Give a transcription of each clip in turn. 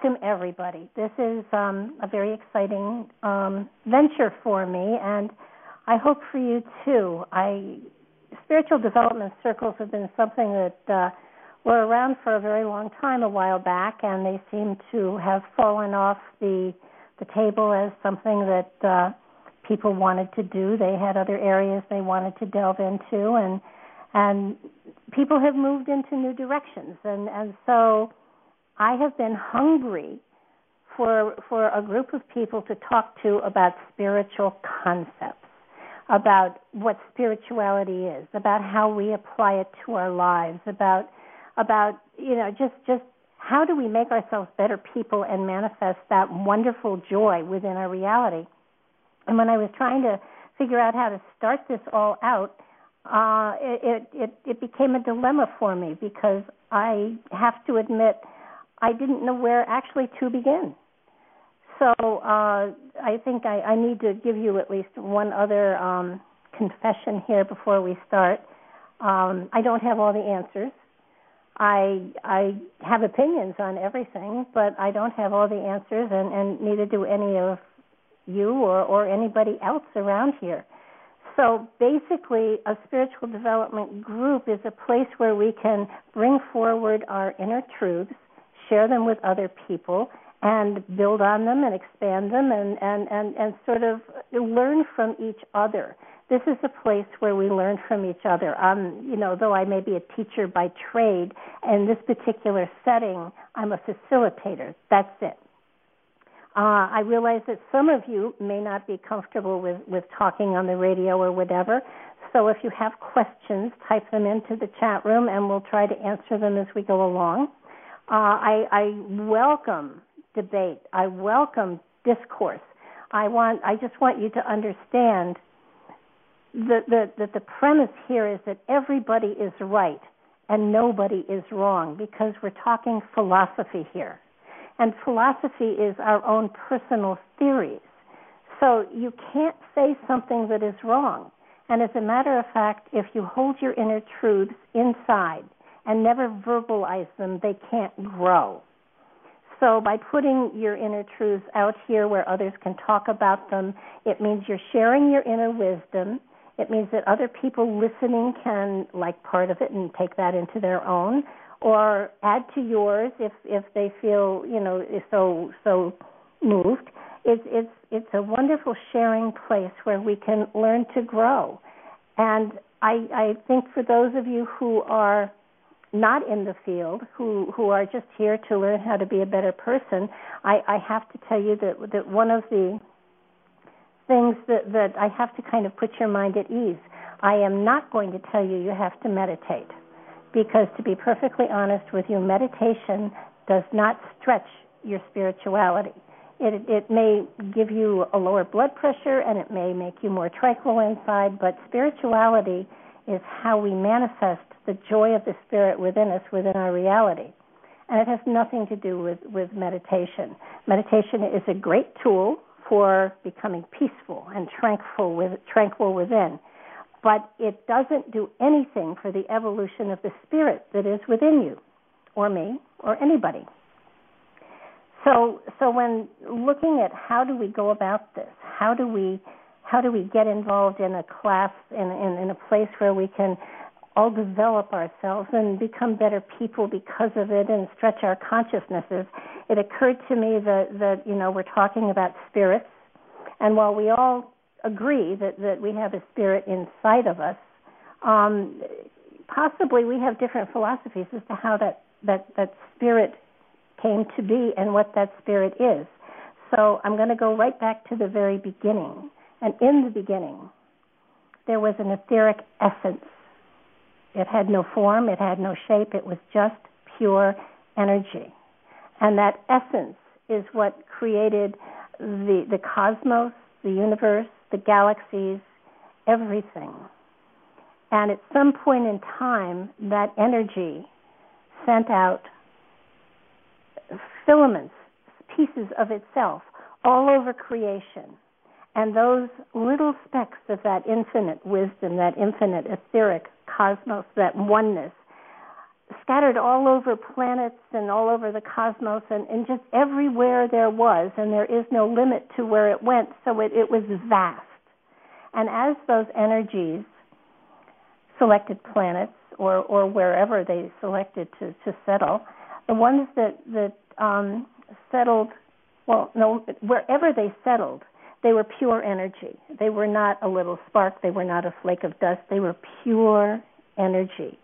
Welcome everybody. This is um, a very exciting um, venture for me, and I hope for you too. I spiritual development circles have been something that uh, were around for a very long time, a while back, and they seem to have fallen off the the table as something that uh, people wanted to do. They had other areas they wanted to delve into, and and people have moved into new directions, and and so I have been hungry for for a group of people to talk to about spiritual concepts, about what spirituality is, about how we apply it to our lives, about about you know just just how do we make ourselves better people and manifest that wonderful joy within our reality. And when I was trying to figure out how to start this all out, uh, it, it it became a dilemma for me because I have to admit I didn't know where actually to begin. So uh, I think I, I need to give you at least one other um, confession here before we start. Um, I don't have all the answers. I I have opinions on everything, but I don't have all the answers, and, and neither do any of you or, or anybody else around here. So basically, a spiritual development group is a place where we can bring forward our inner truths share them with other people and build on them and expand them and, and, and, and sort of learn from each other. This is a place where we learn from each other. Um, you know, though I may be a teacher by trade, in this particular setting, I'm a facilitator. That's it. Uh, I realize that some of you may not be comfortable with, with talking on the radio or whatever. So if you have questions, type them into the chat room and we'll try to answer them as we go along. Uh, I, I welcome debate. I welcome discourse. I want. I just want you to understand that the, that the premise here is that everybody is right and nobody is wrong because we're talking philosophy here. And philosophy is our own personal theories. So you can't say something that is wrong. And as a matter of fact, if you hold your inner truths inside and never verbalize them, they can't grow. So by putting your inner truths out here where others can talk about them, it means you're sharing your inner wisdom. It means that other people listening can like part of it and take that into their own or add to yours if if they feel, you know, so so moved. It's it's it's a wonderful sharing place where we can learn to grow. And I I think for those of you who are not in the field who who are just here to learn how to be a better person i i have to tell you that that one of the things that that i have to kind of put your mind at ease. I am not going to tell you you have to meditate because to be perfectly honest with you meditation does not stretch your spirituality. It it may give you a lower blood pressure and it may make you more tranquil inside but spirituality is how we manifest the joy of the Spirit within us, within our reality. and it has nothing to do with, with meditation. Meditation is a great tool for becoming peaceful and tranquil, with, tranquil within, but it doesn't do anything for the evolution of the spirit that is within you, or me, or anybody. So, so when looking at how do we go about this, how do we how do we get involved in a class in, in, in a place where we can all develop ourselves and become better people because of it and stretch our consciousnesses it occurred to me that that you know we're talking about spirits. And while we all agree that that we have a spirit inside of us um possibly we have different philosophies as to how that that that spirit came to be and what that spirit is. So i'm going to go right back to the very beginning. And in the beginning, there was an etheric essence. It had no form, it had no shape, it was just pure energy. And that essence is what created the, the cosmos, the universe, the galaxies, everything. And at some point in time, that energy sent out filaments, pieces of itself, all over creation and those little specks of that infinite wisdom, that infinite etheric cosmos, that oneness, scattered all over planets and all over the cosmos and, and just everywhere there was, and there is no limit to where it went, so it, it was vast. And as those energies selected planets or, or wherever they selected to, to settle, the ones that, that um, settled, well, no, wherever they settled, they were pure energy. They were not a little spark. They were not a flake of dust. They were pure energy,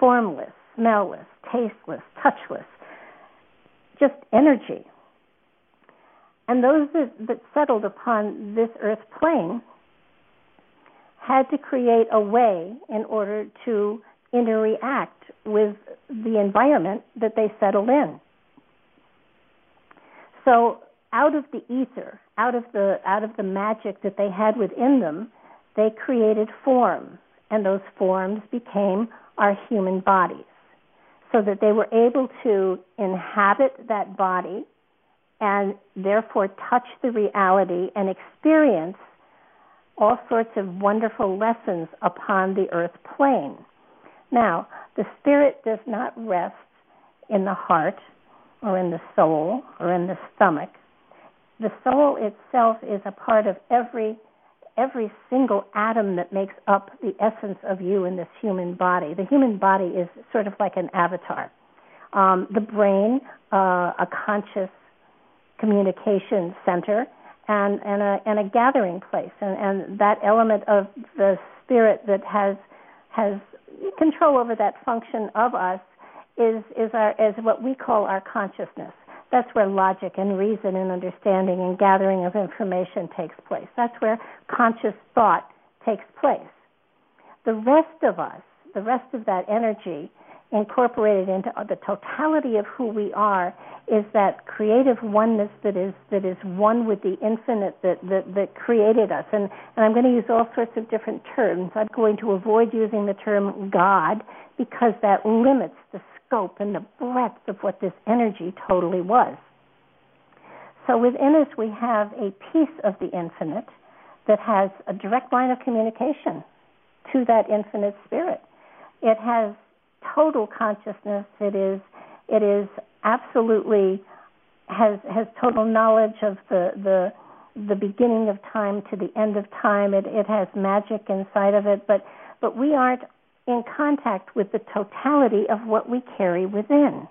formless, smellless, tasteless, touchless, just energy. And those that, that settled upon this earth plane had to create a way in order to interact with the environment that they settled in. So out of the ether, out of the out of the magic that they had within them, they created form, and those forms became our human bodies, so that they were able to inhabit that body and therefore touch the reality and experience all sorts of wonderful lessons upon the earth plane. Now, the spirit does not rest in the heart or in the soul or in the stomach the soul itself is a part of every every single atom that makes up the essence of you in this human body. The human body is sort of like an avatar. Um, the brain, uh, a conscious communication center, and, and, a, and a gathering place. And, and that element of the spirit that has has control over that function of us is is our is what we call our consciousness. That's where logic and reason and understanding and gathering of information takes place. That's where conscious thought takes place. The rest of us, the rest of that energy incorporated into the totality of who we are is that creative oneness that is that is one with the infinite that that, that created us and and I'm going to use all sorts of different terms I'm going to avoid using the term god because that limits the scope and the breadth of what this energy totally was. So within us, we have a piece of the infinite that has a direct line of communication to that infinite spirit. It has total consciousness. It is it is absolutely has has total knowledge of the the the beginning of time to the end of time. It it has magic inside of it, but but we aren't in contact with the totality of what we carry within.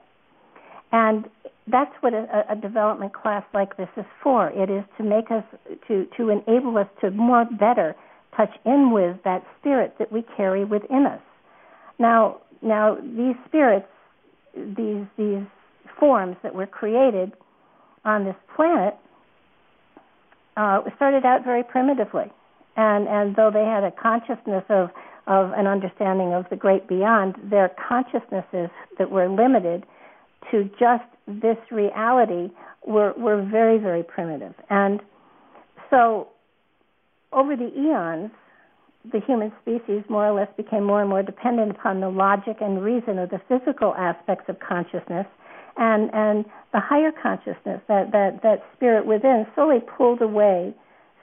And that's what a, a, development class like this is for. It is to make us, to, to enable us to more better touch in with that spirit that we carry within us. Now, now these spirits, these these forms that were created on this planet, uh, started out very primitively, and and though they had a consciousness of of an understanding of the great beyond, their consciousnesses that were limited to just this reality were, were very, very primitive. And so over the eons, the human species more or less became more and more dependent upon the logic and reason of the physical aspects of consciousness and and the higher consciousness that that that spirit within slowly pulled away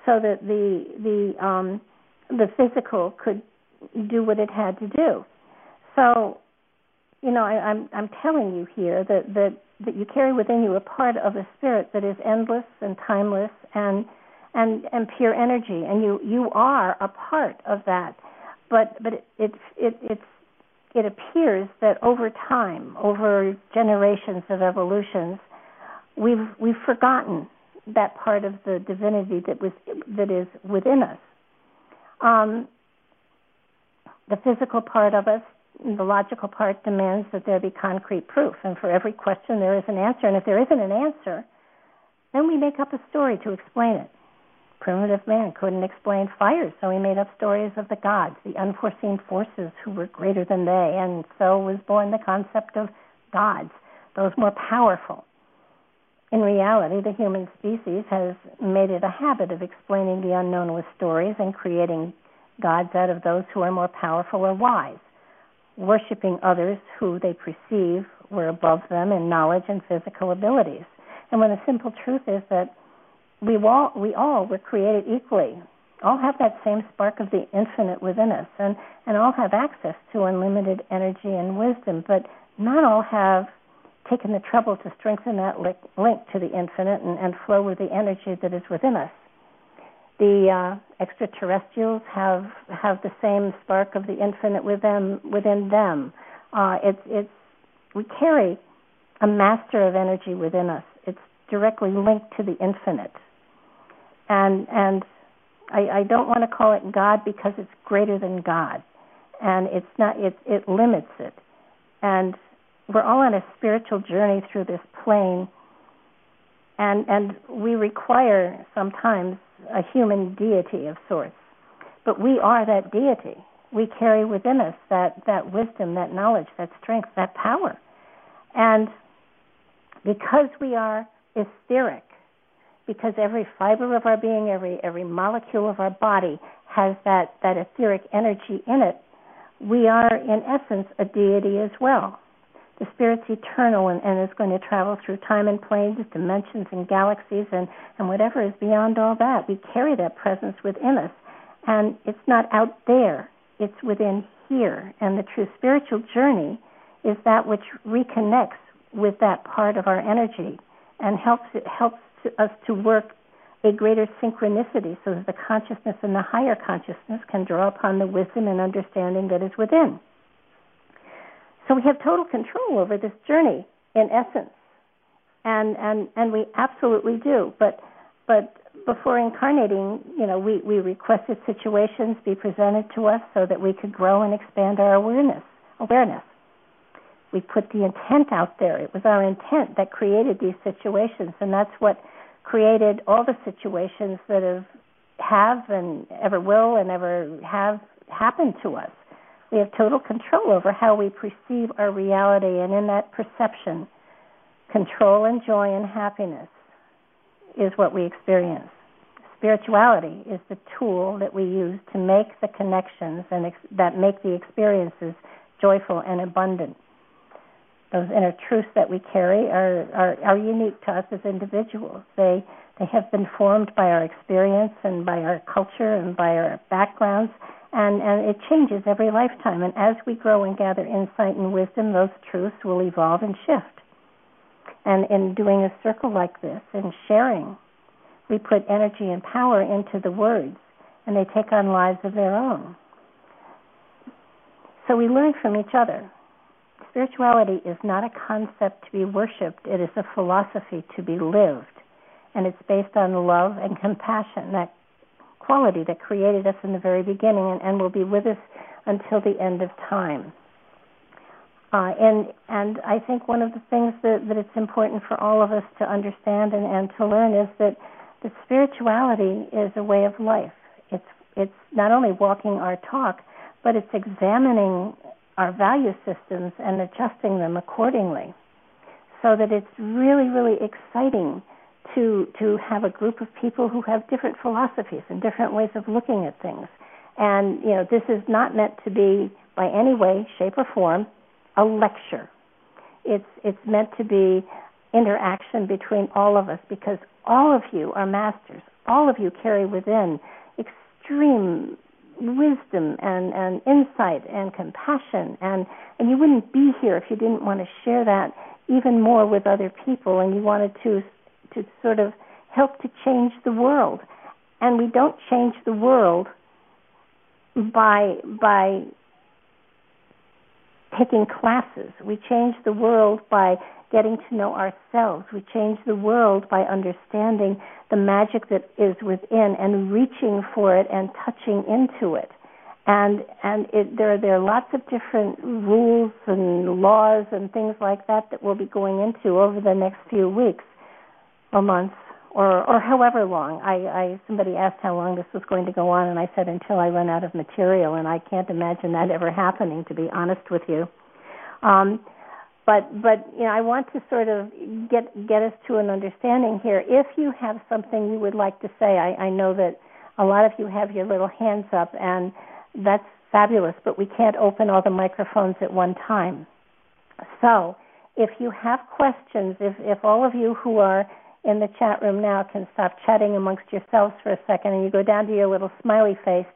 so that the the um the physical could do what it had to do. So you know I, i'm i'm telling you here that that that you carry within you a part of a spirit that is endless and timeless and and and pure energy and you you are a part of that. But but it it, it it's it appears that over time over generations of evolutions we've we've forgotten that part of the divinity that was that is within us. Um, the physical part of us the logical part demands that there be concrete proof. And for every question there is an answer. And if there isn't an answer then we make up a story to explain it. Primitive man couldn't explain fire, so he made up stories of the gods, the unforeseen forces who were greater than they, and so was born the concept of gods, those more powerful. In reality, the human species has made it a habit of explaining the unknown with stories and creating gods out of those who are more powerful or wise, worshipping others who they perceive were above them in knowledge and physical abilities. And when the simple truth is that we all we all were created equally all have that same spark of the infinite within us and and all have access to unlimited energy and wisdom but not all have taken the trouble to strengthen that link, link to the infinite and, and flow with the energy that is within us the uh, extraterrestrials have have the same spark of the infinite within within them. Uh, it's it's we carry a master of energy within us. It's directly linked to the infinite. And and I, I don't want to call it God because it's greater than God, and it's not it it limits it, and we're all on a spiritual journey through this plane, and and we require sometimes a human deity of sorts, but we are that deity. We carry within us that that wisdom, that knowledge, that strength, that power, and because we are etheric because every fiber of our being, every every molecule of our body has that that etheric energy in it. We are, in essence, a deity as well. The spirit's eternal and, and is going to travel through time and planes, dimensions and galaxies, and and whatever is beyond all that. We carry that presence within us, and it's not out there; it's within here. And the true spiritual journey is that which reconnects with that part of our energy and helps it helps to us to work a greater synchronicity so that the consciousness and the higher consciousness can draw upon the wisdom and understanding that is within. So we have total control over this journey in essence. And and and we absolutely do. But but before incarnating, you know, we, we requested situations be presented to us so that we could grow and expand our awareness awareness. We put the intent out there. It was our intent that created these situations and that's what created all the situations that have have and ever will and ever have happened to us. We have total control over how we perceive our reality, and in that perception, control and joy and happiness is what we experience. Spirituality is the tool that we use to make the connections and ex- that make the experiences joyful and abundant those inner truths that we carry are, are, are unique to us as individuals. They they have been formed by our experience and by our culture and by our backgrounds, and and it changes every lifetime. And as we grow and gather insight and wisdom, those truths will evolve and shift. And in doing a circle like this and sharing, we put energy and power into the words, and they take on lives of their own. So we learn from each other spirituality is not a concept to be worshipped, it is a philosophy to be lived. And it's based on love and compassion, that quality that created us in the very beginning and, and will be with us until the end of time. Uh, and and I think one of the things that, that it's important for all of us to understand and, and to learn is that that spirituality is a way of life. It's it's not only walking our talk, but it's examining our value systems and adjusting them accordingly so that it's really really exciting to to have a group of people who have different philosophies and different ways of looking at things And you know, this is not meant to be by any way, shape, or form a lecture. It's it's meant to be interaction between all of us because all of you are masters. All of you carry within extreme wisdom and, and insight and compassion and and you wouldn't be here if you didn't want to share that even more with other people and you wanted to to sort of help to change the world. And we don't change the world by by taking classes. We change the world by getting to know ourselves. We change the world by understanding the magic that is within and reaching for it and touching into it. And and it, there there are lots of different rules and laws and things like that that we'll be going into over the next few weeks or months or or however long. I, I somebody asked how long this was going to go on, and I said until I run out of material, and I can't imagine that ever happening. To be honest with you, um, but but you know I want to sort of get get us to an understanding here. If you have something you would like to say, I, I know that a lot of you have your little hands up and that's fabulous, but we can't open all the microphones at one time. So, if you have questions, if, if all of you who are in the chat room now can stop chatting amongst yourselves for a second and you go down to your little smiley face,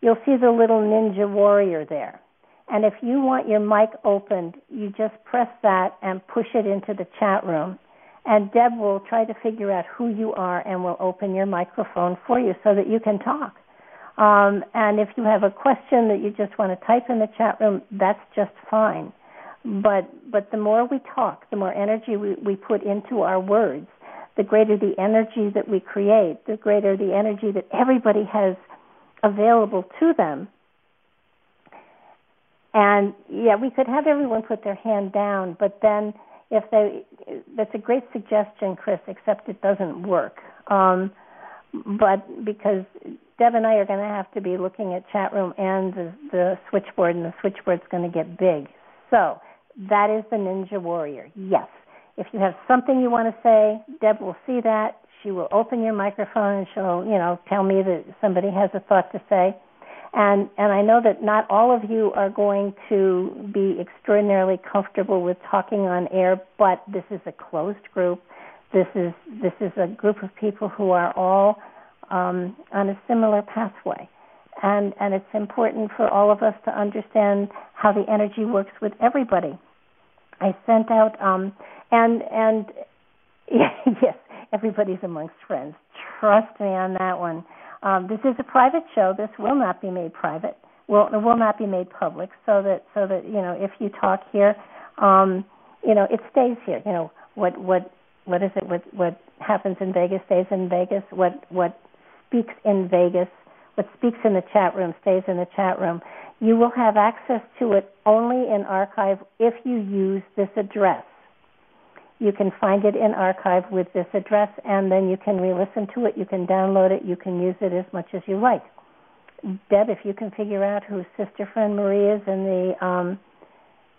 you'll see the little ninja warrior there. And if you want your mic opened, you just press that and push it into the chat room. And Deb will try to figure out who you are and will open your microphone for you so that you can talk. Um, and if you have a question that you just want to type in the chat room, that's just fine. But but the more we talk, the more energy we, we put into our words, the greater the energy that we create, the greater the energy that everybody has available to them. And yeah, we could have everyone put their hand down, but then if they, that's a great suggestion, Chris, except it doesn't work. Um, but because Deb and I are going to have to be looking at chat room and the, the switchboard, and the switchboard's going to get big. So that is the Ninja Warrior. Yes. If you have something you want to say, Deb will see that. She will open your microphone and she'll, you know, tell me that somebody has a thought to say. And and I know that not all of you are going to be extraordinarily comfortable with talking on air, but this is a closed group. This is this is a group of people who are all um, on a similar pathway. And, and it's important for all of us to understand how the energy works with everybody. I sent out, um, and, and yes, everybody's amongst friends. Trust me on that one. Um, this is a private show. This will not be made private. Will it will not be made public. So that so that you know if you talk here, um, you know it stays here. You know what what what is it? What what happens in Vegas stays in Vegas. What what speaks in Vegas, what speaks in the chat room stays in the chat room. You will have access to it only in archive if you use this address. You can find it in archive with this address, and then you can re-listen to it. You can download it. You can use it as much as you like. Deb, if you can figure out who Sister Friend Marie is in the um,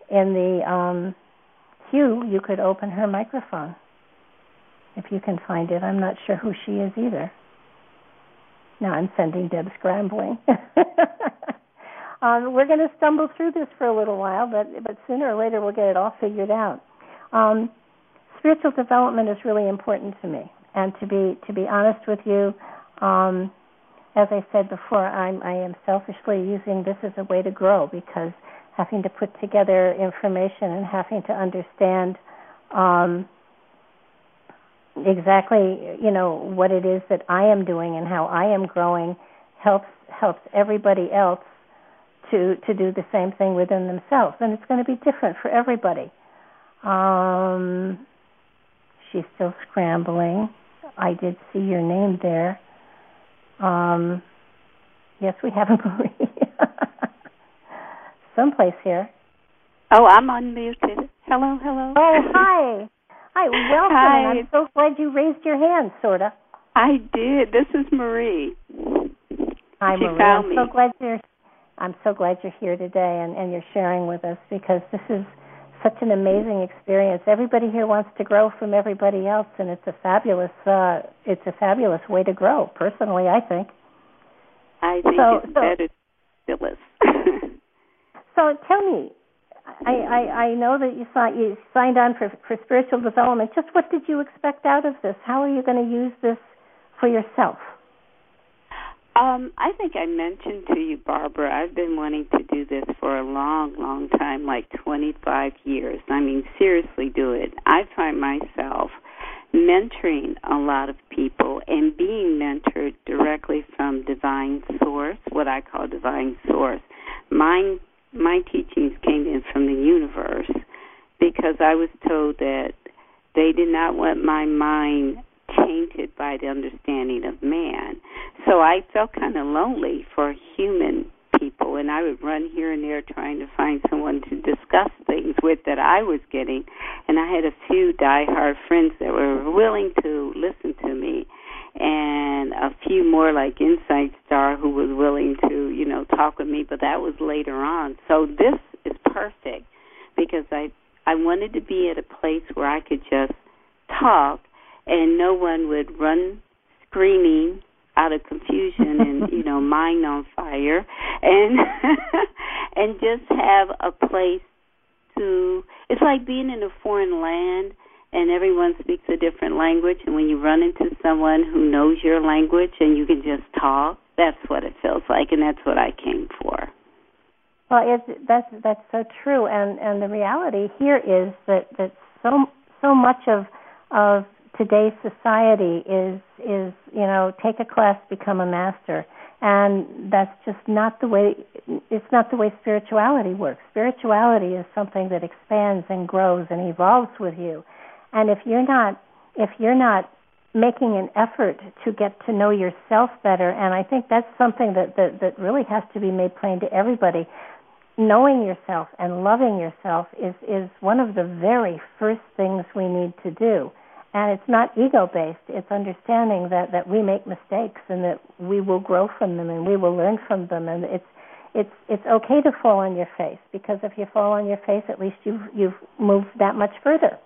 in the um, queue, you could open her microphone. If you can find it, I'm not sure who she is either. Now I'm sending Deb scrambling. um, we're going to stumble through this for a little while, but but sooner or later we'll get it all figured out. Um, spiritual development is really important to me, and to be to be honest with you, um, as I said before, I'm I am selfishly using this as a way to grow because having to put together information and having to understand um, exactly you know what it is that I am doing and how I am growing helps helps everybody else to to do the same thing within themselves. And it's going to be different for everybody. Um she's still scrambling i did see your name there um yes we have a marie someplace here oh i'm unmuted hello hello oh hi Hi, welcome. Hi. I'm so glad you raised your hand, sorta. I did. This is Marie. Hi, she Marie. Found I'm me. so glad you're. I'm so glad you're here today and, and you're sharing with us because this is such an amazing experience. Everybody here wants to grow from everybody else, and it's a fabulous. Uh, it's a fabulous way to grow. Personally, I think. I think so, it's so, better fabulous. so tell me, I, I, I know that you, saw, you signed on for, for spiritual development. Just what did you expect out of this? How are you going to use this for yourself? Um, I think I mentioned to you, Barbara, I've been wanting to do this for a long, long time, like 25 years. I mean, seriously, do it. I find myself mentoring a lot of people and being mentored directly from divine source, what I call divine source. Mine, my teachings came in from the universe because I was told that they did not want my mind tainted by the understanding of man. So I felt kind of lonely for human people, and I would run here and there trying to find someone to discuss things with that I was getting. And I had a few die-hard friends that were willing to listen to me, and a few more like Insight Star who was willing to, you know, talk with me. But that was later on. So this is perfect because I I wanted to be at a place where I could just talk and no one would run screaming out of confusion and you know mind on fire. And and just have a place to it's like being in a foreign land and everyone speaks a different language. And when you run into someone who knows your language and you can just talk that's what it feels like. And that's what I came for. Well it's that's that's so true. And and the reality here is that that so so much of of today's society is is you know take a class become a master. And that's just not the way it's not the way spirituality works. Spirituality is something that expands and grows and evolves with you. And if you're not if you're not making an effort to get to know yourself better and i think that's something that that, that really has to be made plain to everybody knowing yourself and loving yourself is is one of the very first things we need to do and it's not ego based it's understanding that that we make mistakes and that we will grow from them and we will learn from them. And it's it's it's okay to fall on your face because if you fall on your face at least you've you've moved that much further.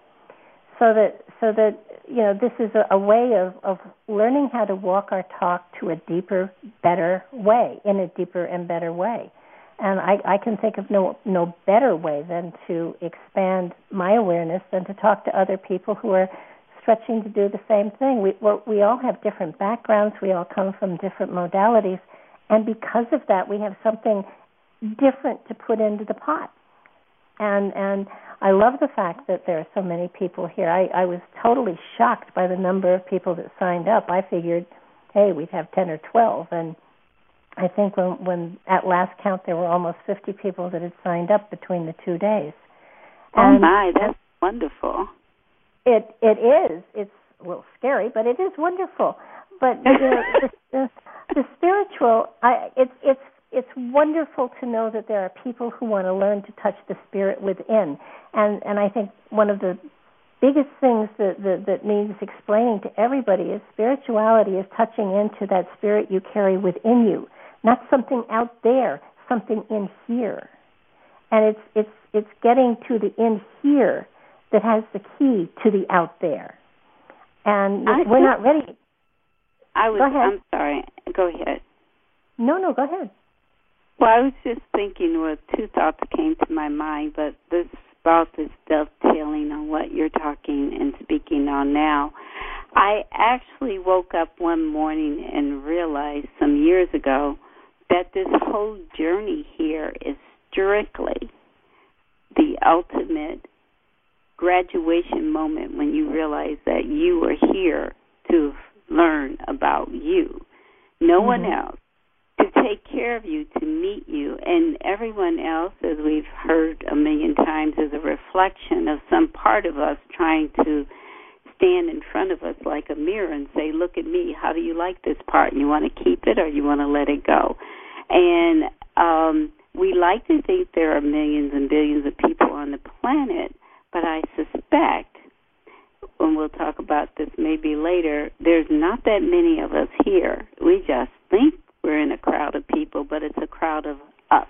So that so that you know this is a, a way of of learning how to walk our talk to a deeper better way in a deeper and better way. And I, I can think of no no better way than to expand my awareness than to talk to other people who are stretching to do the same thing. We we all have different backgrounds. We all come from different modalities, and because of that, we have something different to put into the pot. And and I love the fact that there are so many people here. I, I was totally shocked by the number of people that signed up. I figured, hey, we'd have ten or twelve, and I think when when at last count there were almost fifty people that had signed up between the two days. Oh my, that's wonderful. It it is. It's a little scary, but it is wonderful. But the, the, the, the spiritual, I, it's it's it's wonderful to know that there are people who want to learn to touch the spirit within, and and I think one of the biggest things that, that that needs explaining to everybody is spirituality is touching into that spirit you carry within you, not something out there, something in here, and it's it's it's getting to the in here that has the key to the out there. And I we're not ready. I was. Go ahead. I'm sorry. Go ahead. No, no. Go ahead. Well, I was just thinking. Well, two thoughts came to my mind, but this both is dovetailing on what you're talking and speaking on now. I actually woke up one morning and realized some years ago that this whole journey here is strictly the ultimate graduation moment when you realize that you are here to learn about you. No mm-hmm. one else. To take care of you, to meet you, and everyone else, as we've heard a million times, is a reflection of some part of us trying to stand in front of us like a mirror and say, Look at me, how do you like this part? You want to keep it or you want to let it go? And um, we like to think there are millions and billions of people on the planet but I suspect, and we'll talk about this maybe later, there's not that many of us here. We just think we're in a crowd of people, but it's a crowd of us,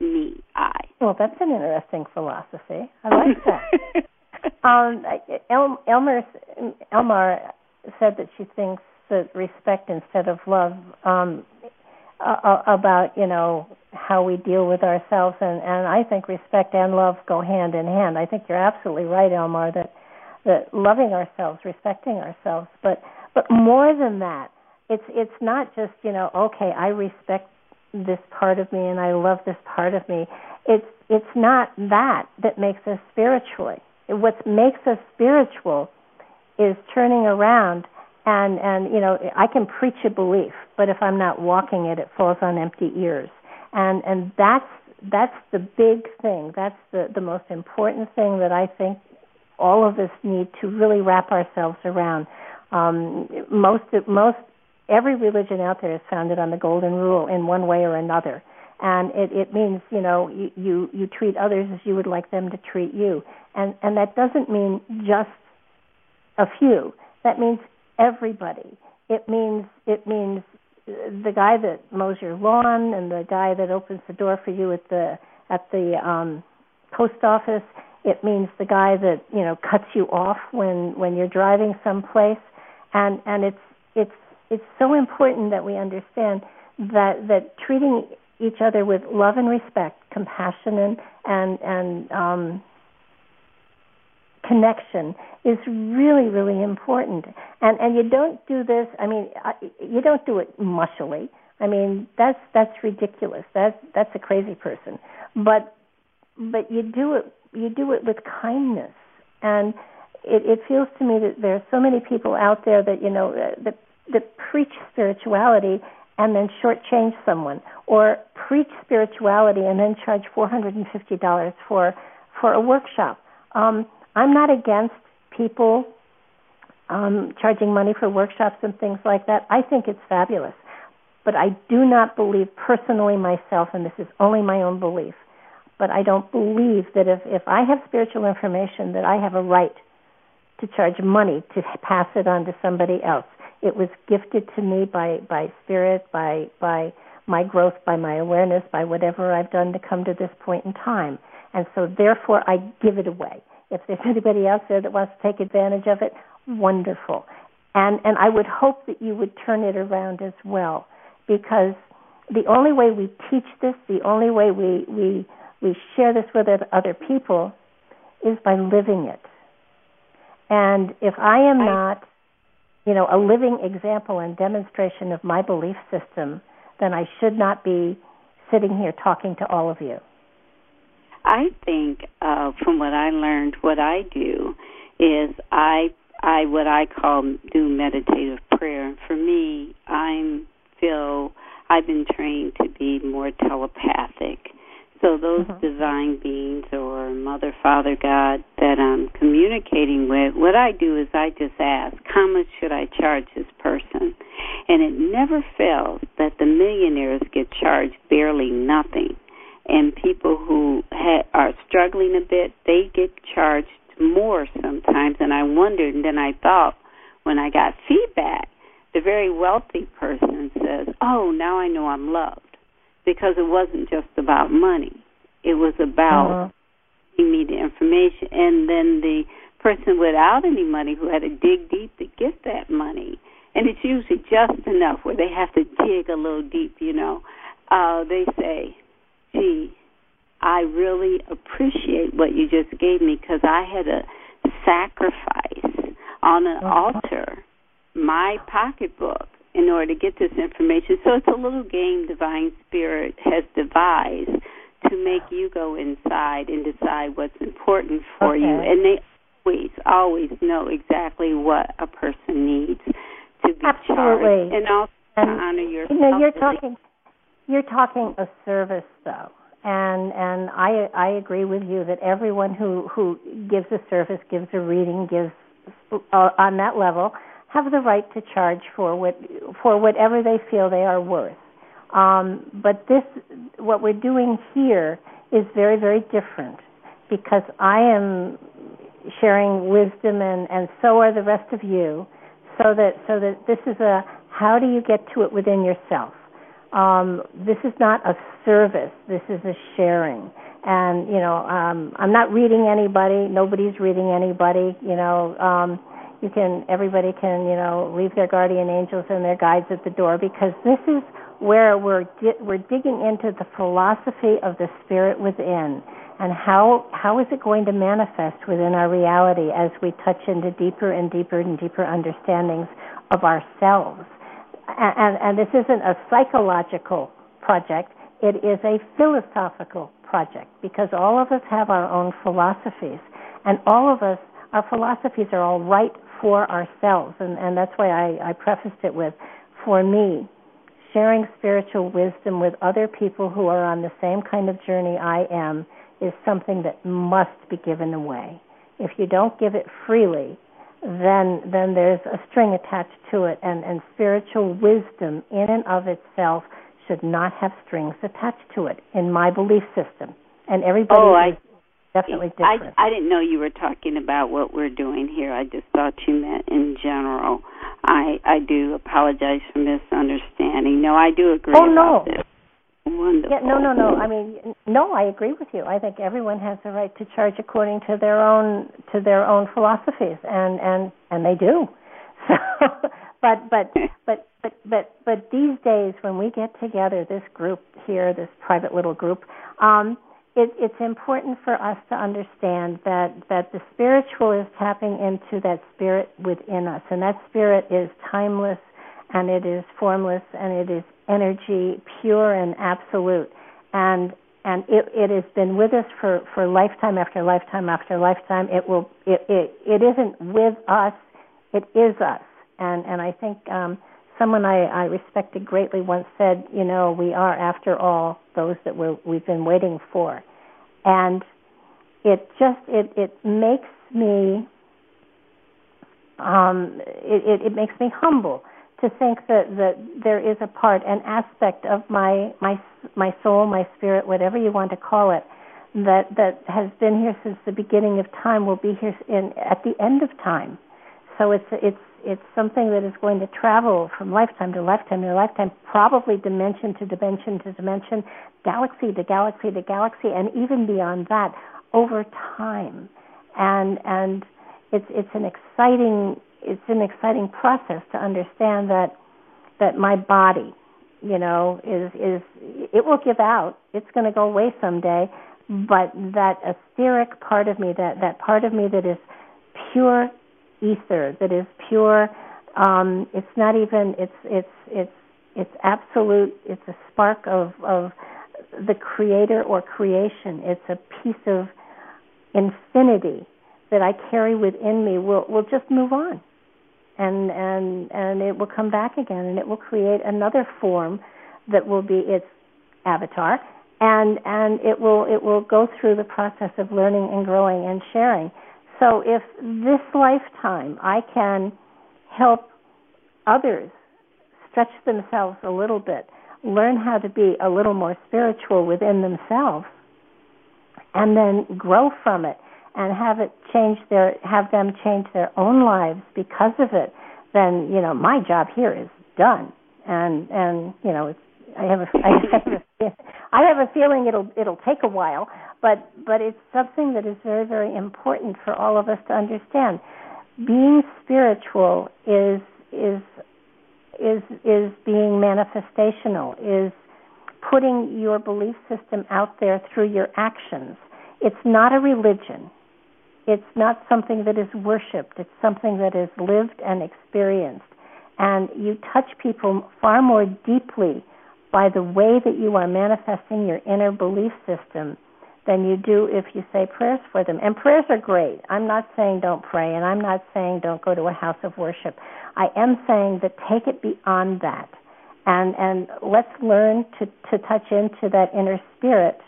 me, I. Well, that's an interesting philosophy. I like that. um, El- Elmer Elmar said that she thinks that respect instead of love um, uh, about you know how we deal with ourselves and and I think respect and love go hand in hand. I think you're absolutely right Elmar that that loving ourselves, respecting ourselves, but but more than that, it's it's not just, you know, okay, I respect this part of me and I love this part of me. It's it's not that that makes us spiritually. What makes us spiritual is turning around and and you know I can preach a belief, but if I'm not walking it, it falls on empty ears. And and that's that's the big thing. That's the the most important thing that I think all of us need to really wrap ourselves around. Um, most most every religion out there is founded on the golden rule in one way or another and it it means you know you you, you treat others as you would like them to treat you and and that doesn't mean just a few that means everybody. It means it means the guy that mows your lawn and the guy that opens the door for you at the at the um post office. It means the guy that you know cuts you off when when you're driving someplace. And and it's it's it's so important that we understand that that treating each other with love and respect, compassion and and, and um, connection is really really important. And and you don't do this. I mean, you don't do it mushily. I mean, that's that's ridiculous. That's that's a crazy person. But but you do it you do it with kindness and it, it feels to me that there are so many people out there that you know that that preach spirituality and then shortchange someone, or preach spirituality and then charge four hundred and fifty dollars for for a workshop. Um, I'm not against people um, charging money for workshops and things like that. I think it's fabulous, but I do not believe personally myself, and this is only my own belief. But I don't believe that if if I have spiritual information, that I have a right to charge money to pass it on to somebody else. It was gifted to me by by spirit, by by my growth, by my awareness, by whatever I've done to come to this point in time. And so therefore I give it away. If there's anybody out there that wants to take advantage of it, wonderful. And and I would hope that you would turn it around as well because the only way we teach this, the only way we we we share this with other people is by living it. And if I am not you know, a living example and demonstration of my belief system, then I should not be sitting here talking to all of you. I think, uh, from what I learned, what I do is I I what I call do meditative prayer. For me, I'm feel I've been trained to be more telepathic so those mm-hmm. divine beings or Mother, Father, God that I'm communicating with, what I do is I just ask, how much should I charge this person? And it never fails that the millionaires get charged barely nothing. And people who ha- are struggling a bit, they get charged more sometimes. And I wondered, and then I thought, when I got feedback, the very wealthy person says, oh, now I know I'm loved because it wasn't just about money. It was about uh-huh. giving me the information, and then the person without any money who had to dig deep to get that money, and it's usually just enough where they have to dig a little deep. You know, uh, they say, "Gee, I really appreciate what you just gave me because I had to sacrifice on an uh-huh. altar my pocketbook in order to get this information. So it's a little game Divine Spirit has devised to make you go inside and decide what's important for okay. you. And they always, always know exactly what a person needs to be Absolutely. charged. And also and, to honor yourself. You know, you're talking you're talking a service though. And and I I agree with you that everyone who who gives a service, gives a reading, gives uh, on that level have the right to charge for what for whatever they feel they are worth. Um, but this, what we're doing here, is very very different because I am sharing wisdom, and and so are the rest of you. So that so that this is a how do you get to it within yourself? Um, this is not a service. This is a sharing. And you know, um, I'm not reading anybody. Nobody's reading anybody. You know, um, you can everybody can you know leave their guardian angels and their guides at the door because this is where we're di- we're digging into the philosophy of the spirit within and how how is it going to manifest within our reality as we touch into deeper and deeper and deeper understandings of ourselves and, and, this isn't a psychological project it is a philosophical project because all of us have our own philosophies and all of us our philosophies are all right for ourselves and, and that's why I, I prefaced it with for me sharing spiritual wisdom with other people who are on the same kind of journey I am is something that must be given away. If you don't give it freely, then then there's a string attached to it and, and spiritual wisdom in and of itself should not have strings attached to it in my belief system. And everybody oh, is definitely different. I I didn't know you were talking about what we're doing here. I just thought you meant in general. I I do apologize for misunderstanding. No, I do agree oh, no. this. Wonderful. Yeah, no, no, no. I mean, no, I agree with you. I think everyone has the right to charge according to their own to their own philosophies, and and and they do. So, but but but but but but these days when we get together, this group here, this private little group, um, it, it's important for us to understand that that the spiritual is tapping into that spirit within us, and that spirit is timeless, and it is formless, and it is energy, pure and absolute, and and it, it has been with us for, for lifetime after lifetime after lifetime. It will it, it it isn't with us, it is us, and and I think um, someone I, I respected greatly once said, you know, we are after all those that we're, we've been waiting for, and it just it it makes me um, it, it, it makes me humble to think that that there is a part, an aspect of my my my soul, my spirit, whatever you want to call it, that that has been here since the beginning of time, will be here in at the end of time. So it's it's it's something that is going to travel from lifetime to lifetime to lifetime, probably dimension to dimension to dimension, galaxy to galaxy to galaxy, and even beyond that over time. And and it's it's an exciting it's an exciting process to understand that that my body, you know, is is it will give out. It's going to go away someday, but that etheric part of me, that that part of me that is pure ether, that is pure. Um, it's not even. It's it's it's it's absolute. It's a spark of of the creator or creation. It's a piece of infinity that I carry within me. Will will just move on and and and it will come back again and it will create another form that will be its avatar and and it will it will go through the process of learning and growing and sharing. So if this lifetime i can help others stretch themselves a little bit learn how to be a little more spiritual within themselves and then grow from it and have it change their have them change their own lives because of it, then you know my job here is done. And and you know it's I have a I have a, I have a feeling it'll it'll take a while, but but it's something that is very very important for all of us to understand. Being spiritual is is is is being manifestational is putting your belief system out there through your actions. It's not a religion. It's not something that is worshipped. It's something that is lived and experienced. And you touch people far more deeply by the way that you are manifesting your inner belief system than you do if you say prayers for them. And prayers are great. I'm not saying don't pray, and I'm not saying don't go to a house of worship. I am saying that take it beyond that. And, and let's learn to, to touch into that inner spirit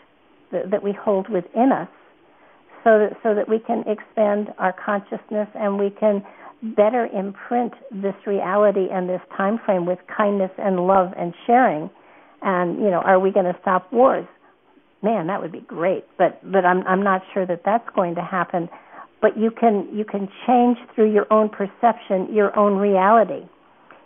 that, that we hold within us so that so that we can expand our consciousness and we can better imprint this reality and this time frame with kindness and love and sharing. And you know are we going to stop wars? Man that would be great but but i'm i'm not sure that that's going to happen. But you can you can change through your own perception your own reality.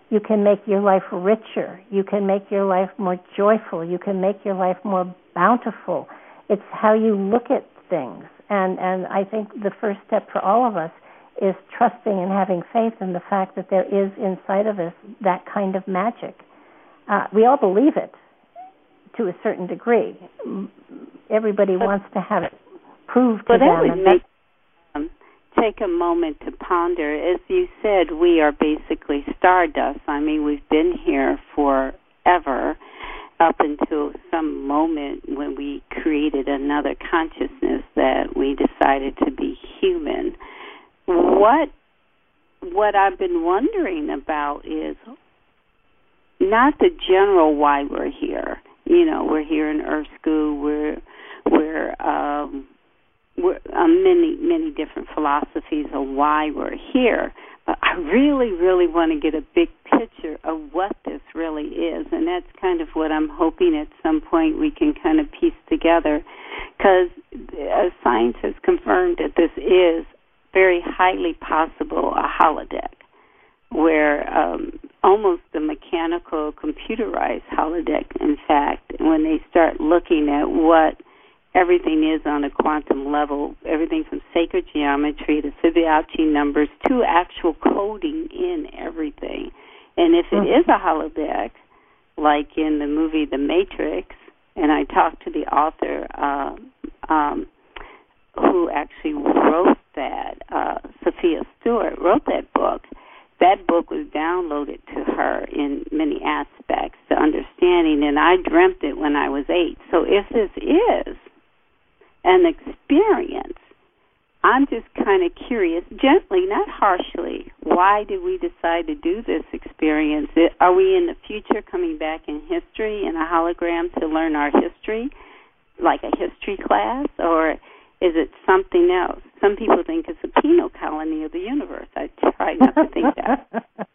You can make your life richer. You can make your life more joyful. You can make your life more bountiful. It's how you look at things and and I think the first step for all of us is trusting and having faith in the fact that there is inside of us that kind of magic. Uh, we all believe it to a certain degree. Everybody but, wants to have it proved to them. Would make, um, take a moment to ponder. As you said, we are basically stardust. I mean, we've been here forever up until some moment when we created another consciousness that we decided to be human. What what I've been wondering about is not the general why we're here. You know, we're here in Earth School. We're we're um, we're uh, many many different philosophies of why we're here. I really really want to get a big picture of what this really is, and that's kind of what I'm hoping at some point we can kind of piece together, because uh, science has confirmed that this is very highly possible a holodeck where um, almost a mechanical computerized holodeck in fact when they start looking at what everything is on a quantum level, everything from sacred geometry to Fibonacci numbers to actual coding in everything. And if it mm-hmm. is a holodeck, like in the movie The Matrix, and I talked to the author uh, um, who actually wrote that, uh, Sophia Stewart wrote that book. That book was downloaded to her in many aspects, the understanding, and I dreamt it when I was eight. So if this is an experience. I'm just kind of curious, gently, not harshly, why did we decide to do this experience? Are we in the future coming back in history in a hologram to learn our history, like a history class, or is it something else? Some people think it's a penal colony of the universe. I try not to think that.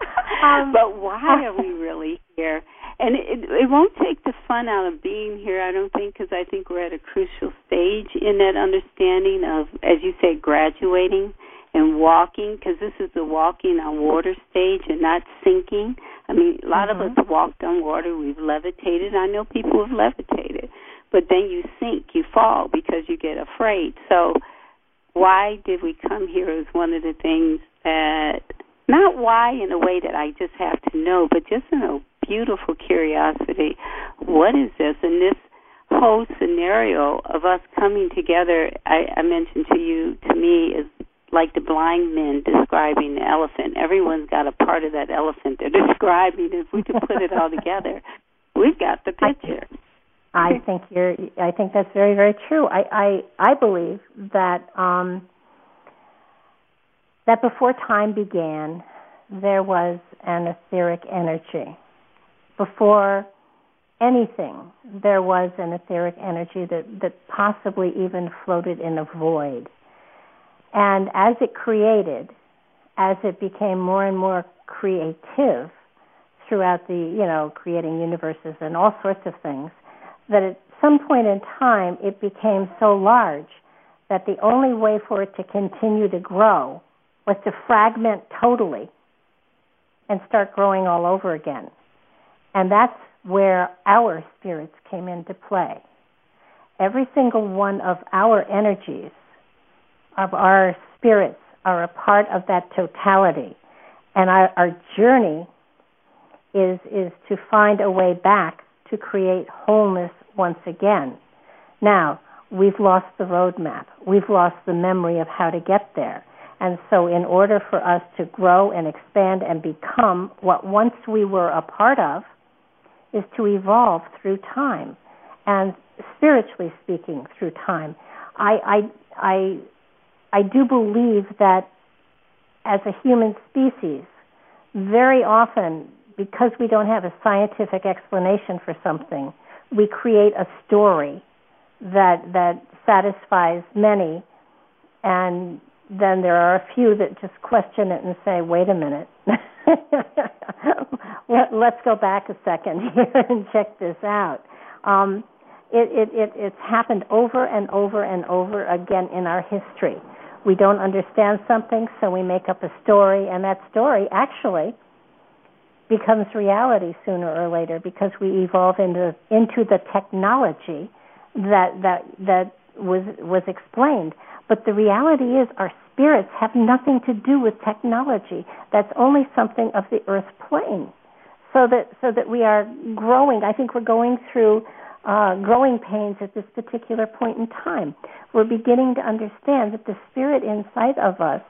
um, but why are we really here? And it, it won't take the fun out of being here i don't think because i think we're at a crucial stage in that understanding of as you say graduating and walking because this is the walking on water stage and not sinking. I mean a lot mm-hmm. of us walked on water. We've levitated. I know people have levitated. But then you sink you fall because you get afraid. So why did we come here is one of the things that not why in a way that I just have to know, but just in a beautiful curiosity. What is this? And this whole scenario of us coming together, I, I mentioned to you, to me, is like the blind men describing the elephant. Everyone's got a part of that elephant they're describing. If we could put it all together, we've got the picture. I think you're. I think that's very, very true. I, I, I believe that um, that before time began, there was an etheric energy before anything, there was an etheric energy that, that possibly even floated in a void. And as it created, as it became more and more creative throughout the, you know, creating universes and all sorts of things, that at some point in time it became so large that the only way for it to continue to grow was to fragment totally and start growing all over again. And that's where our spirits came into play. Every single one of our energies, of our spirits, are a part of that totality. And our, our journey is, is to find a way back to create wholeness once again. Now, we've lost the roadmap. We've lost the memory of how to get there. And so, in order for us to grow and expand and become what once we were a part of, is to evolve through time. And spiritually speaking through time. I I I I do believe that as a human species, very often because we don't have a scientific explanation for something, we create a story that that satisfies many. And then there are a few that just question it and say, "Wait a minute, let's go back a second here and check this out." Um, it, it, it, it's happened over and over and over again in our history. We don't understand something, so we make up a story, and that story actually becomes reality sooner or later because we evolve into into the technology that that that was was explained. But the reality is, our spirits have nothing to do with technology. That's only something of the earth plane. so that so that we are growing. I think we're going through uh, growing pains at this particular point in time. We're beginning to understand that the spirit inside of us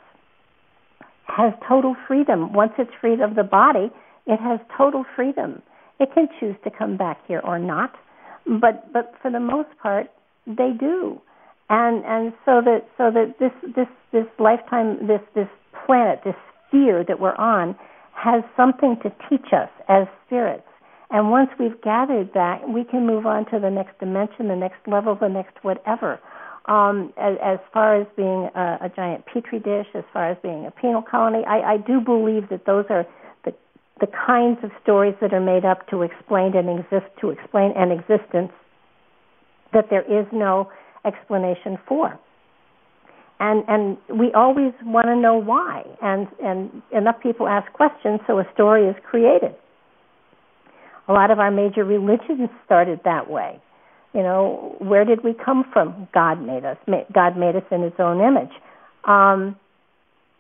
has total freedom. Once it's freed of the body, it has total freedom. It can choose to come back here or not, but but for the most part, they do. And and so that so that this this this lifetime this this planet this sphere that we're on has something to teach us as spirits. And once we've gathered that, we can move on to the next dimension, the next level, the next whatever. Um, as, as far as being a, a giant petri dish, as far as being a penal colony, I, I do believe that those are the the kinds of stories that are made up to explain and exist to explain an existence that there is no explanation for. And and we always want to know why. And and enough people ask questions so a story is created. A lot of our major religions started that way. You know where did we come from? God made us god made us in his own image. Um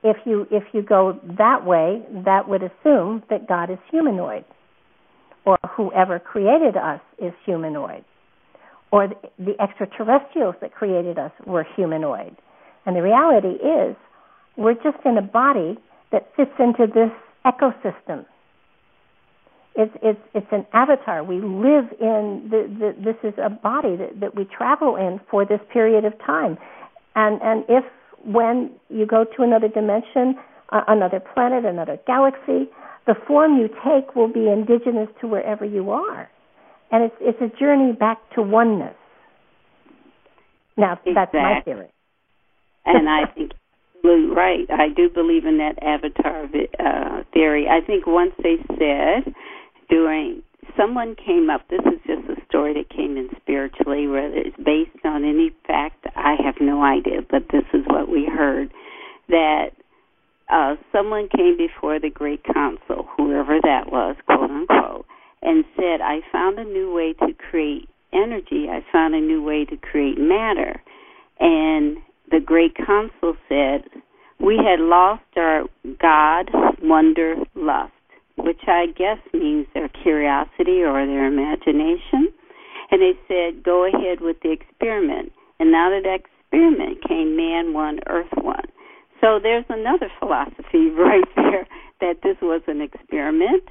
if you if you go that way that would assume that god is humanoid or whoever created us is humanoid or the, the extraterrestrials that created us were humanoid and the reality is, we're just in a body that fits into this ecosystem. It's it's it's an avatar. We live in the, the this is a body that, that we travel in for this period of time, and and if when you go to another dimension, uh, another planet, another galaxy, the form you take will be indigenous to wherever you are, and it's it's a journey back to oneness. Now exactly. that's my theory and I think you're right. I do believe in that avatar uh, theory. I think once they said during someone came up. This is just a story that came in spiritually, whether it's based on any fact. I have no idea, but this is what we heard that uh, someone came before the Great Council, whoever that was, quote unquote, and said, "I found a new way to create energy. I found a new way to create matter." And the great council said, we had lost our God, wonder, lust, which I guess means their curiosity or their imagination. And they said, go ahead with the experiment. And out of that experiment came man one, earth one. So there's another philosophy right there that this was an experiment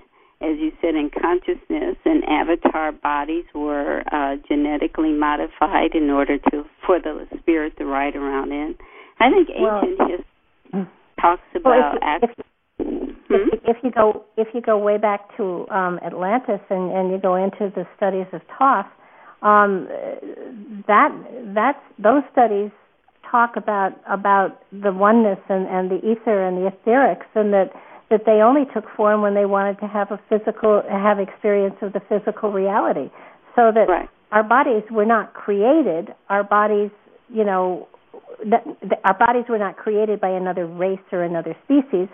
as you said, in consciousness, and avatar bodies were uh, genetically modified in order to for the spirit to ride around in. I think ancient well, history talks about. Well, if, if, hmm? if, you go if you go way back to um, Atlantis and, and you go into the studies of Thoth, um, that that's those studies talk about about the oneness and, and the ether and the etherics, and that that they only took form when they wanted to have a physical have experience of the physical reality. So that right. our bodies were not created our bodies you know that, our bodies were not created by another race or another species.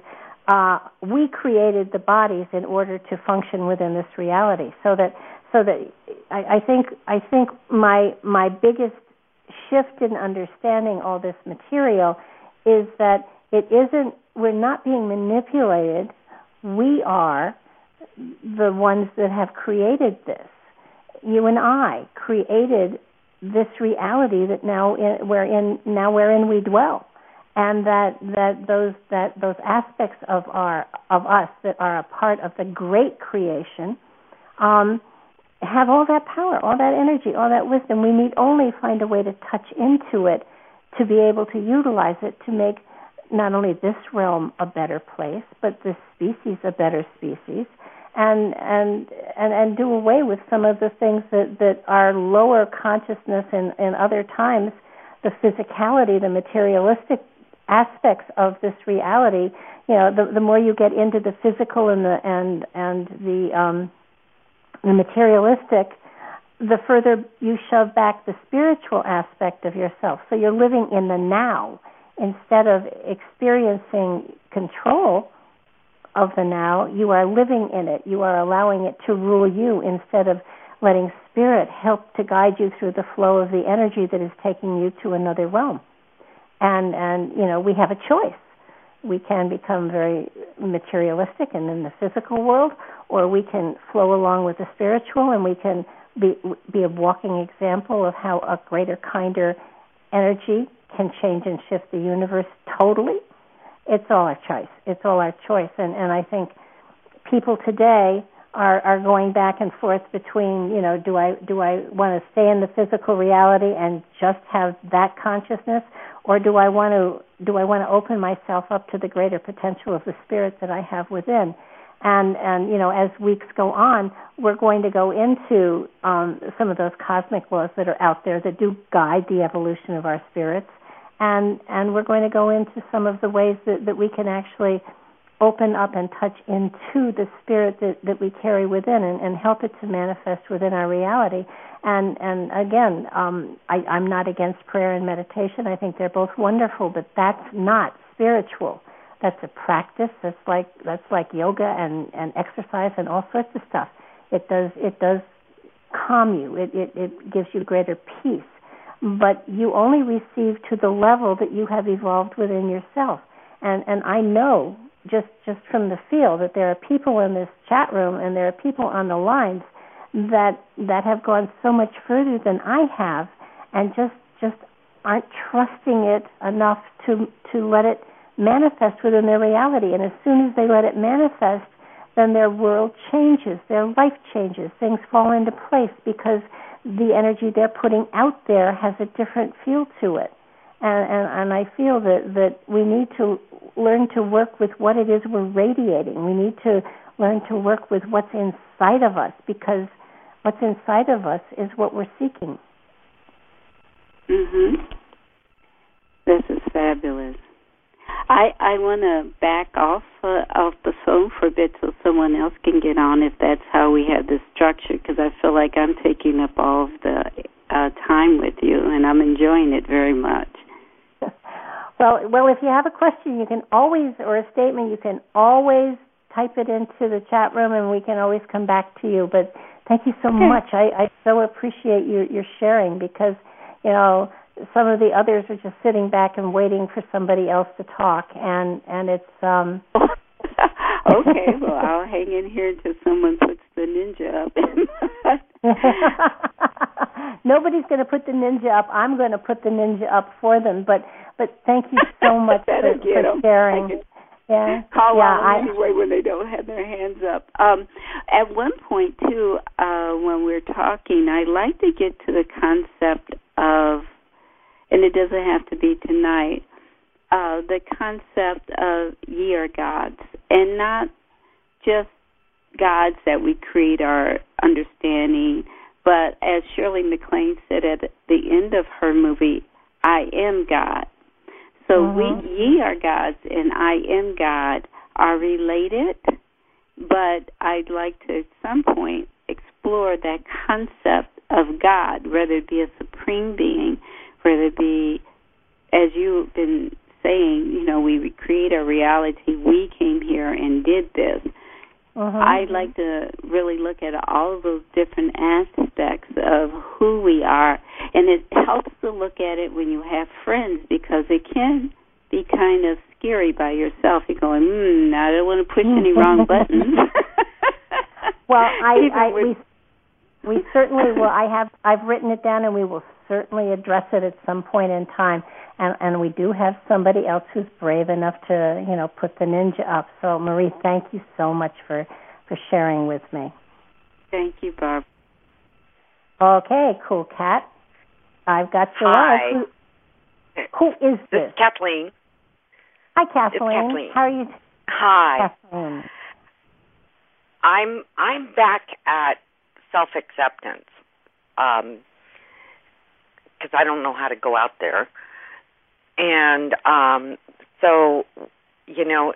Uh, we created the bodies in order to function within this reality. So that so that I, I think I think my my biggest shift in understanding all this material is that it isn't we're not being manipulated. We are the ones that have created this. You and I created this reality that now in, we're in now wherein we dwell, and that that those that those aspects of our of us that are a part of the great creation um, have all that power, all that energy, all that wisdom. We need only find a way to touch into it to be able to utilize it to make not only this realm a better place, but this species a better species, and and and and do away with some of the things that that our lower consciousness in in other times, the physicality, the materialistic aspects of this reality. You know, the the more you get into the physical and the and and the um, the materialistic, the further you shove back the spiritual aspect of yourself. So you're living in the now instead of experiencing control of the now, you are living in it. You are allowing it to rule you instead of letting spirit help to guide you through the flow of the energy that is taking you to another realm. And and you know, we have a choice. We can become very materialistic and in the physical world, or we can flow along with the spiritual and we can be be a walking example of how a greater, kinder energy can change and shift the universe totally. It's all our choice. It's all our choice, and and I think people today are are going back and forth between you know do I do I want to stay in the physical reality and just have that consciousness or do I want to do I want to open myself up to the greater potential of the spirit that I have within and and you know as weeks go on we're going to go into um, some of those cosmic laws that are out there that do guide the evolution of our spirits and and we're going to go into some of the ways that that we can actually open up and touch into the spirit that, that we carry within and, and help it to manifest within our reality. And and again, um, I, I'm not against prayer and meditation. I think they're both wonderful, but that's not spiritual. That's a practice. That's like that's like yoga and, and exercise and all sorts of stuff. It does it does calm you. It, it it gives you greater peace. But you only receive to the level that you have evolved within yourself. And and I know just just from the feel that there are people in this chat room and there are people on the lines that that have gone so much further than I have and just just aren't trusting it enough to to let it manifest within their reality and as soon as they let it manifest then their world changes their life changes things fall into place because the energy they're putting out there has a different feel to it and, and and I feel that that we need to learn to work with what it is we're radiating. We need to learn to work with what's inside of us because what's inside of us is what we're seeking. Mhm. This is fabulous. I I want to back off uh, off the phone for a bit so someone else can get on if that's how we have this structure because I feel like I'm taking up all of the uh, time with you and I'm enjoying it very much. Well, well, if you have a question, you can always, or a statement, you can always type it into the chat room, and we can always come back to you. But thank you so okay. much. I, I so appreciate your your sharing because, you know, some of the others are just sitting back and waiting for somebody else to talk, and and it's um. okay, well, I'll hang in here until someone puts the ninja up. Nobody's going to put the ninja up. I'm going to put the ninja up for them. But but thank you so much for, for sharing. Yeah. Call yeah, on them anyway when they don't have their hands up. Um, at one point too, uh, when we're talking, I like to get to the concept of, and it doesn't have to be tonight, uh, the concept of ye are gods, and not just gods that we create our understanding, but as Shirley MacLaine said at the end of her movie, I am God. So mm-hmm. we ye are gods and I am God are related, but I'd like to at some point explore that concept of God, whether it be a supreme being, whether it be as you've been saying, you know, we create a reality, we came here and did this. Uh-huh. I'd like to really look at all of those different aspects of who we are, and it helps to look at it when you have friends because it can be kind of scary by yourself. You're going, hmm, I don't want to push any wrong buttons. well, I, I we we certainly will. I have I've written it down, and we will certainly address it at some point in time. And and we do have somebody else who's brave enough to you know put the ninja up. So Marie, thank you so much for for sharing with me. Thank you, Barb. Okay, cool cat. I've got your Hi. Who, who is this? This is Kathleen. Hi, Kathleen. Kathleen. How are you? Hi. Kathleen. I'm I'm back at self acceptance. Um because I don't know how to go out there. And um, so, you know,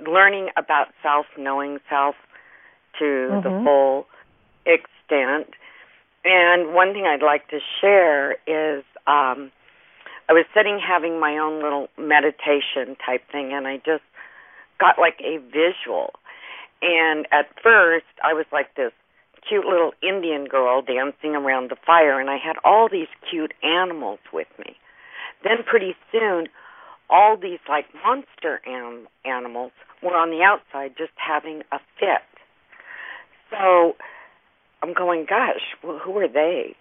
learning about self, knowing self to mm-hmm. the full extent. And one thing I'd like to share is um, I was sitting having my own little meditation type thing, and I just got like a visual. And at first, I was like this cute little Indian girl dancing around the fire, and I had all these cute animals with me. Then pretty soon, all these like monster anim- animals were on the outside just having a fit. so I'm going, gosh, well, who are they?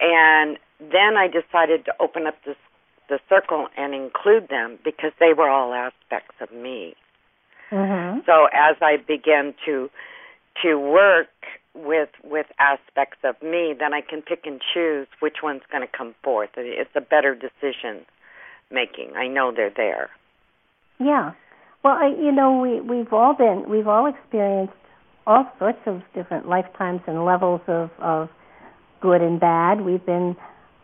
And then I decided to open up this the circle and include them because they were all aspects of me. Mm-hmm. So as I began to to work with with aspects of me, then I can pick and choose which one's going to come forth. It's a better decision making. I know they're there. Yeah. Well, I, you know, we we've all been we've all experienced all sorts of different lifetimes and levels of of good and bad. We've been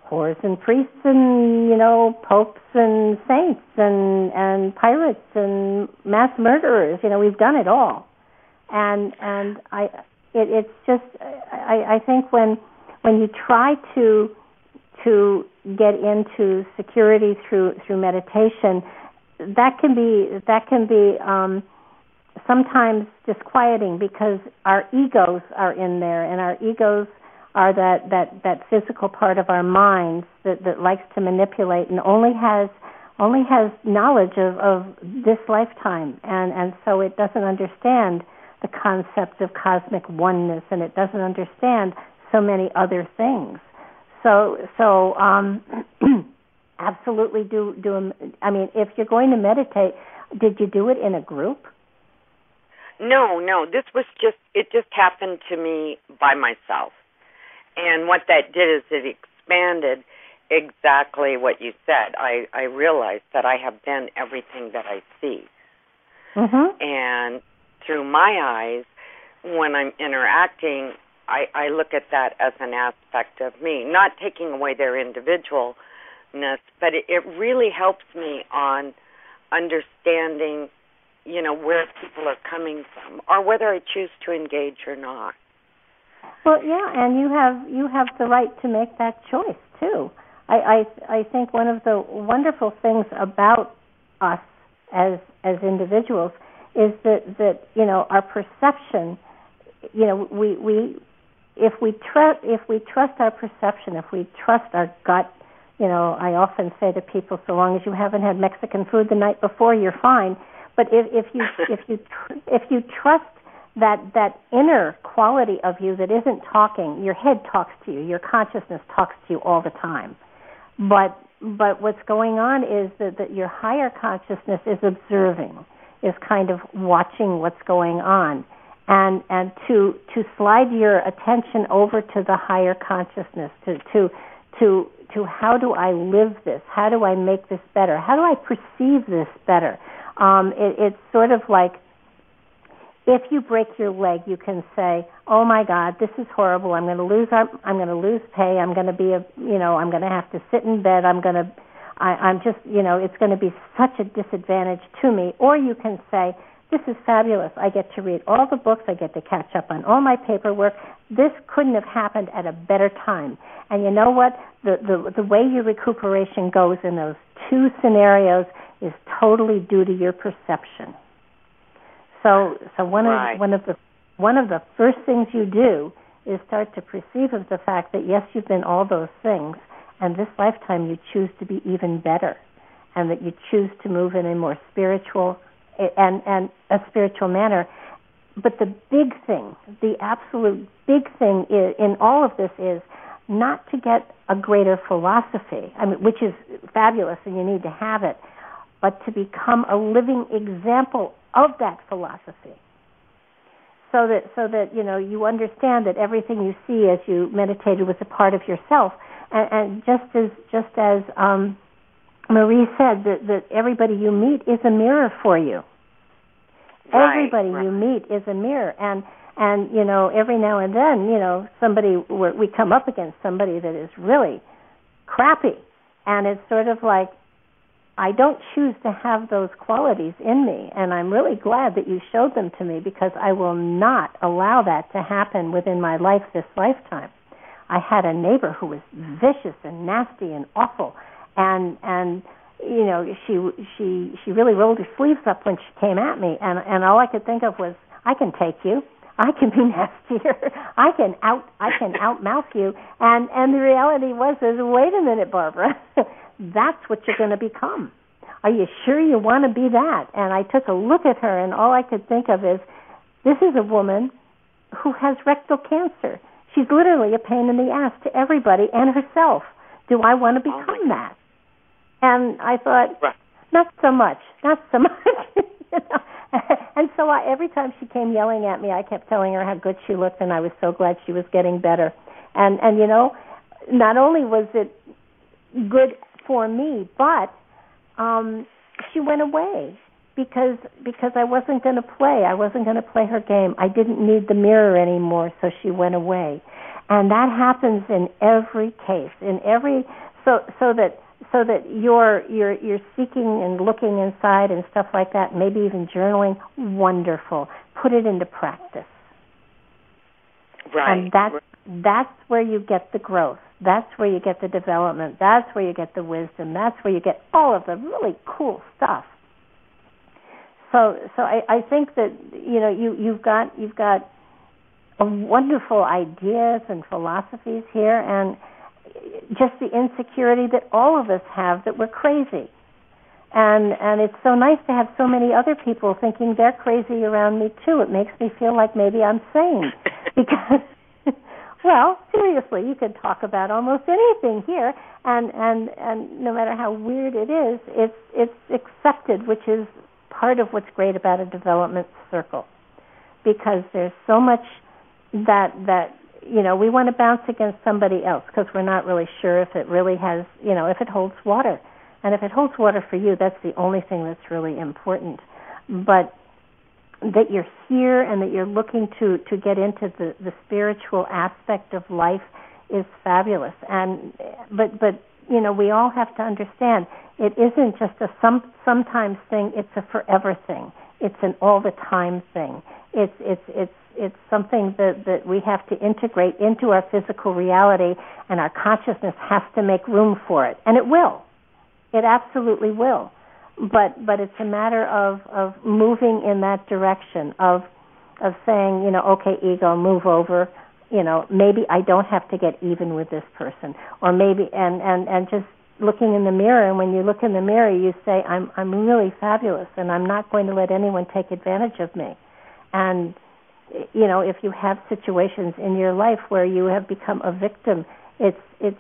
whores and priests and you know popes and saints and and pirates and mass murderers. You know, we've done it all, and and I it, it's just I, I think when when you try to to get into security through through meditation, that can be that can be um, sometimes disquieting because our egos are in there, and our egos are that that that physical part of our minds that that likes to manipulate and only has only has knowledge of of this lifetime, and and so it doesn't understand the concept of cosmic oneness, and it doesn't understand so many other things. So so um, absolutely do do. I mean, if you're going to meditate, did you do it in a group? No, no. This was just it just happened to me by myself. And what that did is it expanded exactly what you said. I I realized that I have been everything that I see. Mm-hmm. And through my eyes when I'm interacting, I I look at that as an aspect of me, not taking away their individualness, but it, it really helps me on understanding you know where people are coming from or whether I choose to engage or not. Well, yeah, and you have you have the right to make that choice too. I I, I think one of the wonderful things about us as as individuals is that that you know our perception, you know, we we if we trust if we trust our perception, if we trust our gut, you know, I often say to people, so long as you haven't had Mexican food the night before, you're fine but if, if you if you tr- if you trust that that inner quality of you that isn't talking, your head talks to you, your consciousness talks to you all the time. But but what's going on is that, that your higher consciousness is observing, is kind of watching what's going on. And and to to slide your attention over to the higher consciousness, to to to to how do I live this? How do I make this better? How do I perceive this better? Um, it, it's sort of like if you break your leg, you can say, "Oh my God, this is horrible. I'm going to lose. I'm going to lose pay. I'm going to be a, you know, I'm going to have to sit in bed. I'm going to, I, I'm just, you know, it's going to be such a disadvantage to me." Or you can say, "This is fabulous. I get to read all the books. I get to catch up on all my paperwork. This couldn't have happened at a better time." And you know what? The the the way your recuperation goes in those two scenarios is totally due to your perception. So, so one right. of one of the one of the first things you do is start to perceive of the fact that yes, you've been all those things, and this lifetime you choose to be even better, and that you choose to move in a more spiritual and and a spiritual manner. But the big thing, the absolute big thing is, in all of this is not to get a greater philosophy, I mean, which is fabulous, and you need to have it but to become a living example of that philosophy. So that so that you know you understand that everything you see as you meditated was a part of yourself, and, and just as just as um, Marie said that that everybody you meet is a mirror for you. Right, everybody right. you meet is a mirror, and and you know every now and then you know somebody we come up against somebody that is really crappy, and it's sort of like I don't choose to have those qualities in me, and I'm really glad that you showed them to me because I will not allow that to happen within my life this lifetime. I had a neighbor who was mm-hmm. vicious and nasty and awful, and and you know she she she really rolled her sleeves up when she came at me, and and all I could think of was I can take you. I can be nastier. I can out I can outmouth you. And and the reality was is wait a minute, Barbara. that's what you're going to become. Are you sure you want to be that? And I took a look at her, and all I could think of is, this is a woman who has rectal cancer. She's literally a pain in the ass to everybody and herself. Do I want to oh become oh that? And I thought, right. not so much, not so much. you know? and so I, every time she came yelling at me, I kept telling her how good she looked, and I was so glad she was getting better. And and you know, not only was it good for me, but um, she went away because because I wasn't going to play. I wasn't going to play her game. I didn't need the mirror anymore, so she went away. And that happens in every case, in every so so that so that you're you're you're seeking and looking inside and stuff like that, maybe even journaling, wonderful. Put it into practice. Right. And that's that's where you get the growth. That's where you get the development. That's where you get the wisdom. That's where you get all of the really cool stuff. So so I, I think that you know you you've got you've got wonderful ideas and philosophies here and just the insecurity that all of us have that we're crazy. And and it's so nice to have so many other people thinking they're crazy around me too. It makes me feel like maybe I'm sane because well, seriously, you can talk about almost anything here and and and no matter how weird it is, it's it's accepted, which is part of what's great about a development circle. Because there's so much that that you know we want to bounce against somebody else because we're not really sure if it really has you know if it holds water. And if it holds water for you that's the only thing that's really important. But that you're here and that you're looking to to get into the the spiritual aspect of life is fabulous. And but but you know we all have to understand it isn't just a some sometimes thing it's a forever thing. It's an all the time thing. It's it's it's it's something that that we have to integrate into our physical reality and our consciousness has to make room for it. And it will. It absolutely will. But but it's a matter of of moving in that direction of of saying you know okay ego move over you know maybe i don't have to get even with this person. Or maybe and and and just looking in the mirror and when you look in the mirror you say i'm i'm really fabulous and i'm not going to let anyone take advantage of me. And you know if you have situations in your life where you have become a victim it's it's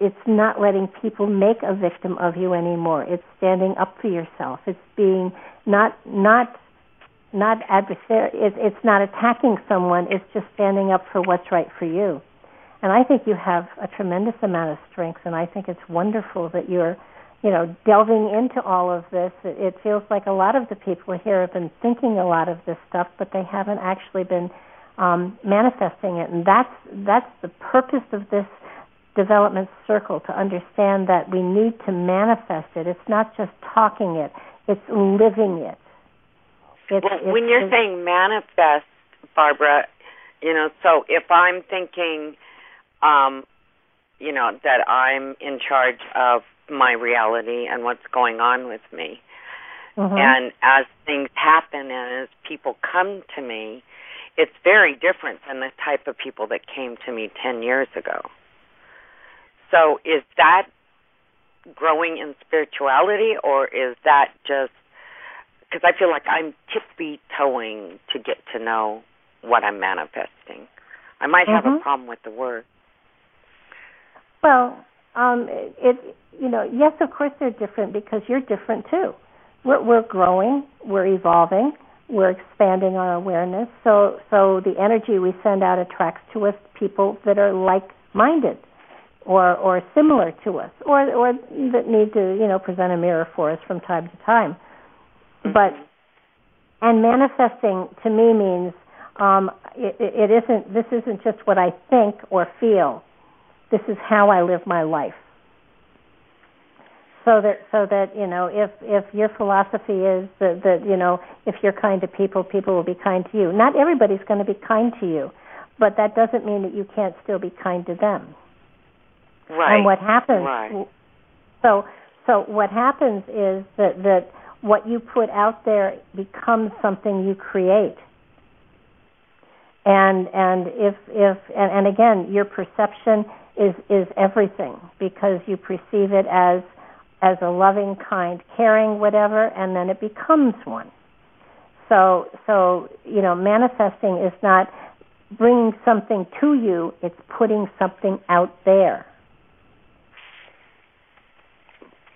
it's not letting people make a victim of you anymore. It's standing up for yourself. It's being not not not adversary it's it's not attacking someone it's just standing up for what's right for you and i think you have a tremendous amount of strength and i think it's wonderful that you're you know, delving into all of this, it, it feels like a lot of the people here have been thinking a lot of this stuff, but they haven't actually been um, manifesting it. And that's that's the purpose of this development circle to understand that we need to manifest it. It's not just talking it; it's living it. It's, well, it's, when you're saying manifest, Barbara, you know, so if I'm thinking, um, you know, that I'm in charge of my reality and what's going on with me. Mm-hmm. And as things happen and as people come to me, it's very different than the type of people that came to me 10 years ago. So is that growing in spirituality or is that just because I feel like I'm tippy toeing to get to know what I'm manifesting? I might have mm-hmm. a problem with the word. Well, um, it you know, yes, of course they're different because you're different too. We're, we're growing, we're evolving, we're expanding our awareness. So, so the energy we send out attracts to us people that are like-minded, or or similar to us, or or that need to you know present a mirror for us from time to time. Mm-hmm. But and manifesting to me means um, it, it isn't. This isn't just what I think or feel. This is how I live my life so that so that you know if if your philosophy is that that you know if you're kind to people people will be kind to you not everybody's going to be kind to you but that doesn't mean that you can't still be kind to them right and what happens right. so so what happens is that that what you put out there becomes something you create and and if if and, and again your perception is is everything because you perceive it as as a loving, kind, caring, whatever, and then it becomes one. So so you know, manifesting is not bringing something to you; it's putting something out there.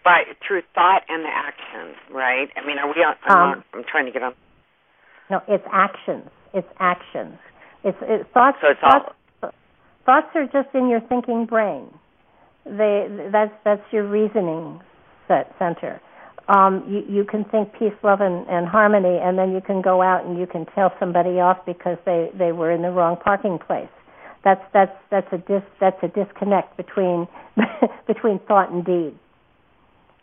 By through thought and action, right? I mean, are we on? I'm, um, not, I'm trying to get on. No, it's actions. It's actions. It's, it's thoughts. So it's thoughts, all... thoughts are just in your thinking brain. They that's that's your reasoning set center. Um, you, you can think peace, love, and, and harmony, and then you can go out and you can tell somebody off because they they were in the wrong parking place. That's that's that's a dis that's a disconnect between between thought and deed.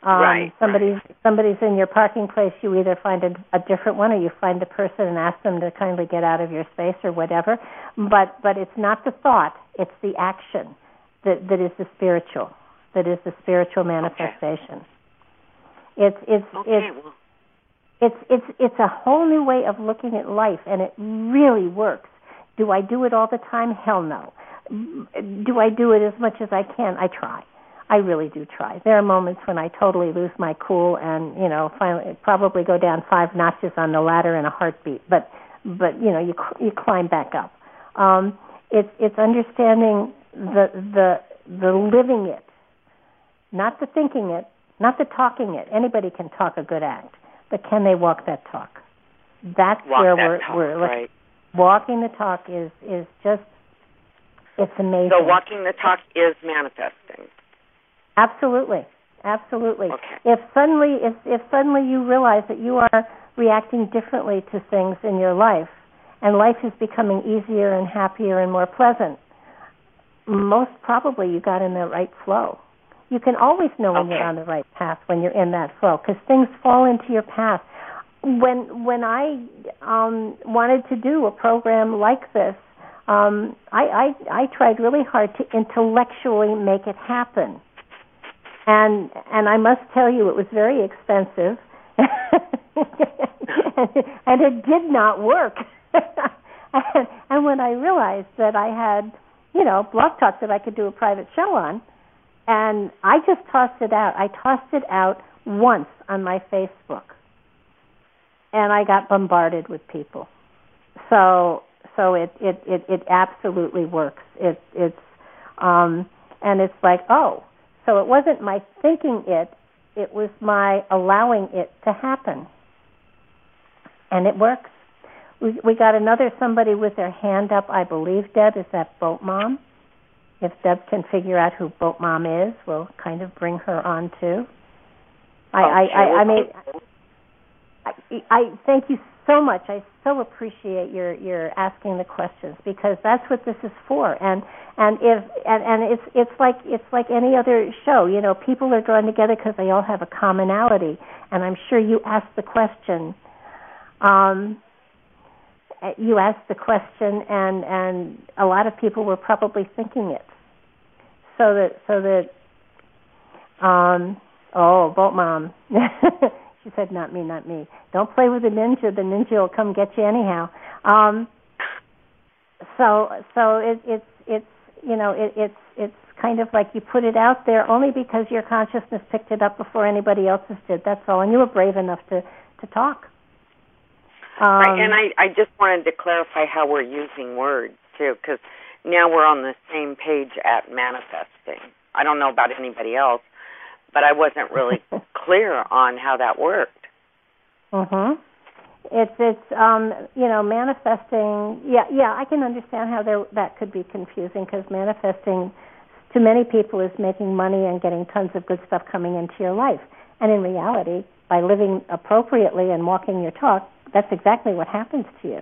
Um, right. Somebody's somebody's in your parking place. You either find a, a different one, or you find the person and ask them to kindly get out of your space, or whatever. But but it's not the thought; it's the action that that is the spiritual, that is the spiritual manifestation. Okay. It's it's okay, it's. It's it's it's a whole new way of looking at life, and it really works. Do I do it all the time? Hell no. Do I do it as much as I can? I try. I really do try. There are moments when I totally lose my cool and you know finally probably go down five notches on the ladder in a heartbeat. But but you know you you climb back up. Um, it's it's understanding the the the living it, not the thinking it, not the talking it. Anybody can talk a good act, but can they walk that talk? That's walk where that we're talk, we're right. walking the talk is is just it's amazing. So walking the talk is manifesting. Absolutely, absolutely. Okay. If suddenly, if if suddenly you realize that you are reacting differently to things in your life, and life is becoming easier and happier and more pleasant, most probably you got in the right flow. You can always know when okay. you're on the right path when you're in that flow because things fall into your path. When when I um, wanted to do a program like this, um, I, I I tried really hard to intellectually make it happen and and I must tell you, it was very expensive, and it did not work. and, when I realized that I had, you know, Blog Talk that I could do a private show on, and I just tossed it out. I tossed it out once on my Facebook, and I got bombarded with people. So so it it it, it absolutely works. It it's um and it's like oh so it wasn't my thinking it, it was my allowing it to happen. And it works. We, we got another somebody with their hand up, I believe, Deb. Is that Boat Mom? If Deb can figure out who Boat Mom is, we'll kind of bring her on too. I, I, I, I mean, I, I thank you so much. I so appreciate your your asking the questions because that's what this is for. And and if and and it's it's like it's like any other show. You know, people are drawn together because they all have a commonality. And I'm sure you asked the question. Um, you asked the question, and and a lot of people were probably thinking it. So that so that um, oh, boat mom. She said, "Not me, not me. Don't play with the ninja. The ninja will come get you anyhow." Um, so, so it, it's it's you know it, it's it's kind of like you put it out there only because your consciousness picked it up before anybody else's did. That's all, and you were brave enough to to talk. Um, right, and I I just wanted to clarify how we're using words too, because now we're on the same page at manifesting. I don't know about anybody else, but I wasn't really clear on how that worked. Mhm. It's it's um you know manifesting. Yeah, yeah, I can understand how there that could be confusing because manifesting to many people is making money and getting tons of good stuff coming into your life. And in reality, by living appropriately and walking your talk, that's exactly what happens to you.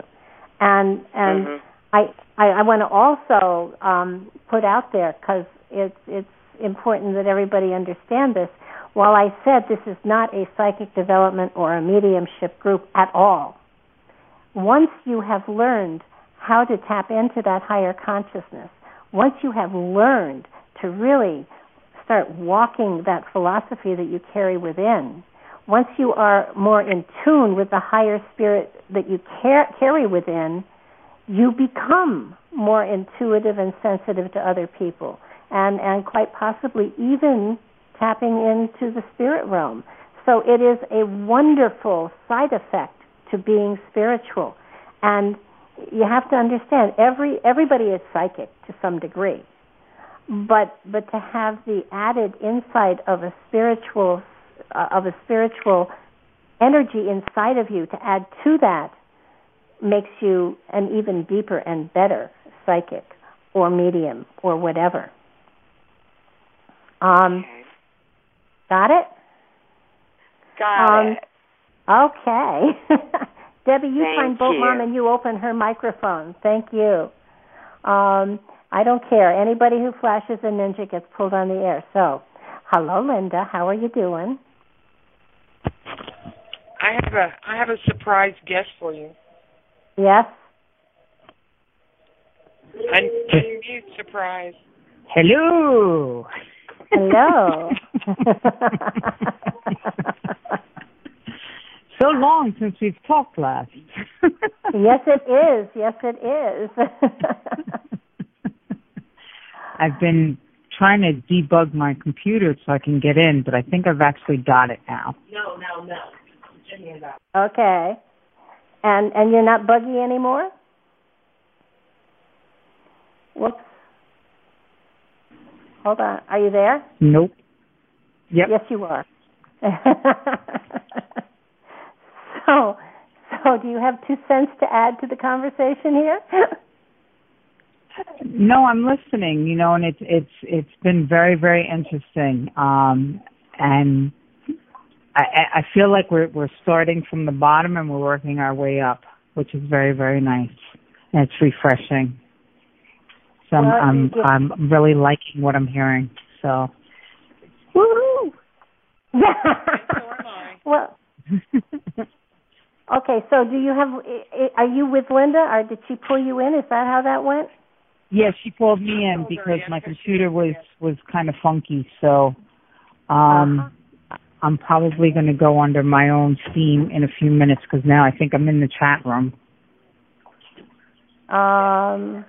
And and mm-hmm. I, I I want to also um, put out there because it's it's important that everybody understand this. While I said this is not a psychic development or a mediumship group at all, once you have learned how to tap into that higher consciousness, once you have learned to really start walking that philosophy that you carry within, once you are more in tune with the higher spirit that you car- carry within, you become more intuitive and sensitive to other people and, and quite possibly even tapping into the spirit realm. So it is a wonderful side effect to being spiritual. And you have to understand every everybody is psychic to some degree. But but to have the added insight of a spiritual uh, of a spiritual energy inside of you to add to that makes you an even deeper and better psychic or medium or whatever. Um, okay. got it? Got Um, it. Okay. Debbie, you Thank find Boat you. Mom and you open her microphone. Thank you. Um, I don't care. Anybody who flashes a ninja gets pulled on the air. So, hello, Linda. How are you doing? I have a I have a surprise guest for you. Yes. Un- unmute surprise. Hello. Hello. so long since we've talked last. yes, it is. Yes, it is. I've been trying to debug my computer so I can get in, but I think I've actually got it now. No, no, no. Okay. And and you're not buggy anymore? Whoops. Hold on. Are you there? Nope. Yep. Yes, you are. so, so do you have two cents to add to the conversation here? No, I'm listening. You know, and it's it's it's been very very interesting. Um, and I, I I feel like we're we're starting from the bottom and we're working our way up, which is very very nice. And it's refreshing. So I'm I'm, I'm really liking what I'm hearing. So. Woohoo! So well, okay. So, do you have? i- i- Are you with Linda, or did she pull you in? Is that how that went? Yes, she pulled me in because my computer was was kind of funky. So, um, I'm probably going to go under my own steam in a few minutes because now I think I'm in the chat room. Um,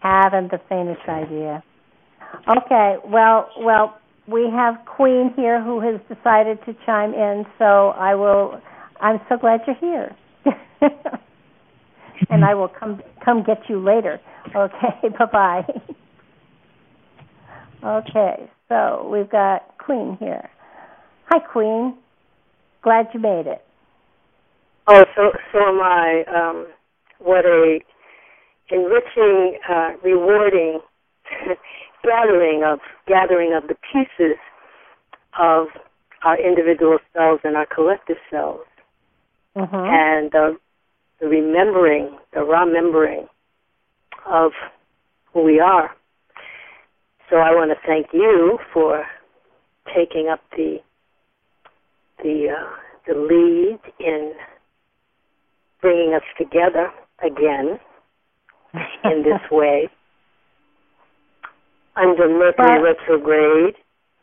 haven't the faintest idea. Okay, well, well, we have Queen here who has decided to chime in, so I will. I'm so glad you're here, and I will come come get you later. Okay, bye bye. Okay, so we've got Queen here. Hi, Queen. Glad you made it. Oh, so so am I. Um, what a enriching, uh, rewarding gathering of gathering of the pieces of our individual selves and our collective selves, Mm-hmm. and uh, the remembering, the remembering of who we are. So I want to thank you for taking up the the uh, the lead in bringing us together again in this way under Mercury Well- retrograde.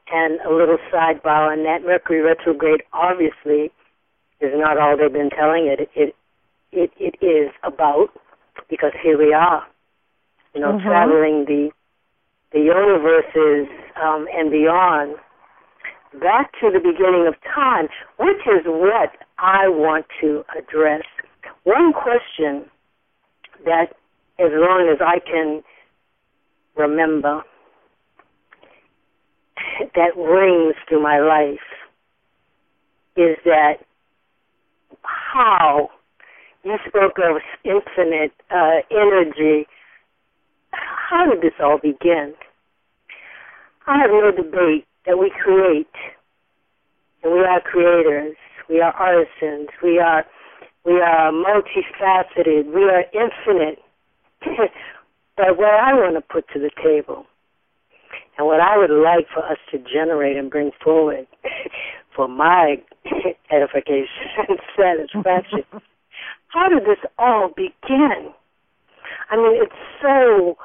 And a little sidebar on that Mercury retrograde obviously is not all they've been telling it. It it it is about because here we are, you know, Mhm. traveling the the universes um, and beyond back to the beginning of time, which is what I want to address. One question that, as long as I can remember, that rings through my life is that how you spoke of infinite uh, energy. How did this all begin? I have no debate that we create, and we are creators. We are artisans. We are we are multifaceted. We are infinite. but what I want to put to the table, and what I would like for us to generate and bring forward, for my edification and satisfaction, how did this all begin? I mean, it's so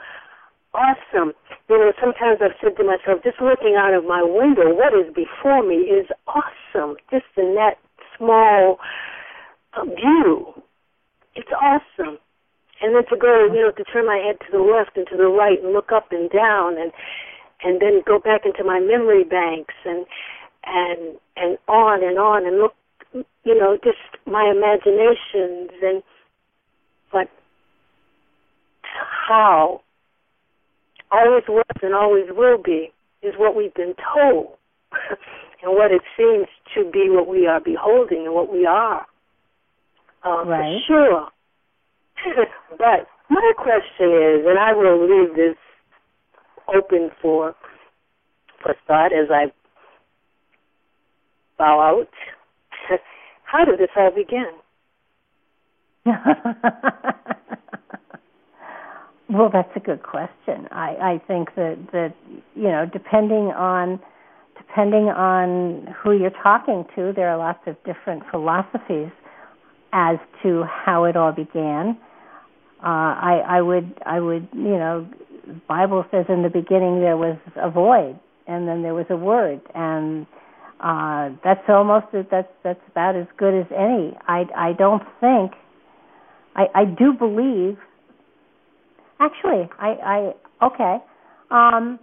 awesome. You know, sometimes I've said to myself, just looking out of my window, what is before me is awesome. Just in that small uh, view, it's awesome. And then to go, you know, to turn my head to the left and to the right and look up and down and and then go back into my memory banks and and and on and on and look you know, just my imaginations and but how always was and always will be is what we've been told and what it seems to be what we are beholding and what we are. Uh, right. For sure. but my question is, and I will leave this open for for thought as I bow out. How did this all begin? well, that's a good question. I, I think that that you know, depending on depending on who you're talking to, there are lots of different philosophies as to how it all began. Uh, I, I would I would you know, Bible says in the beginning there was a void, and then there was a word, and uh, that's almost that's that's about as good as any. I I don't think I I do believe. Actually, I I okay. Um,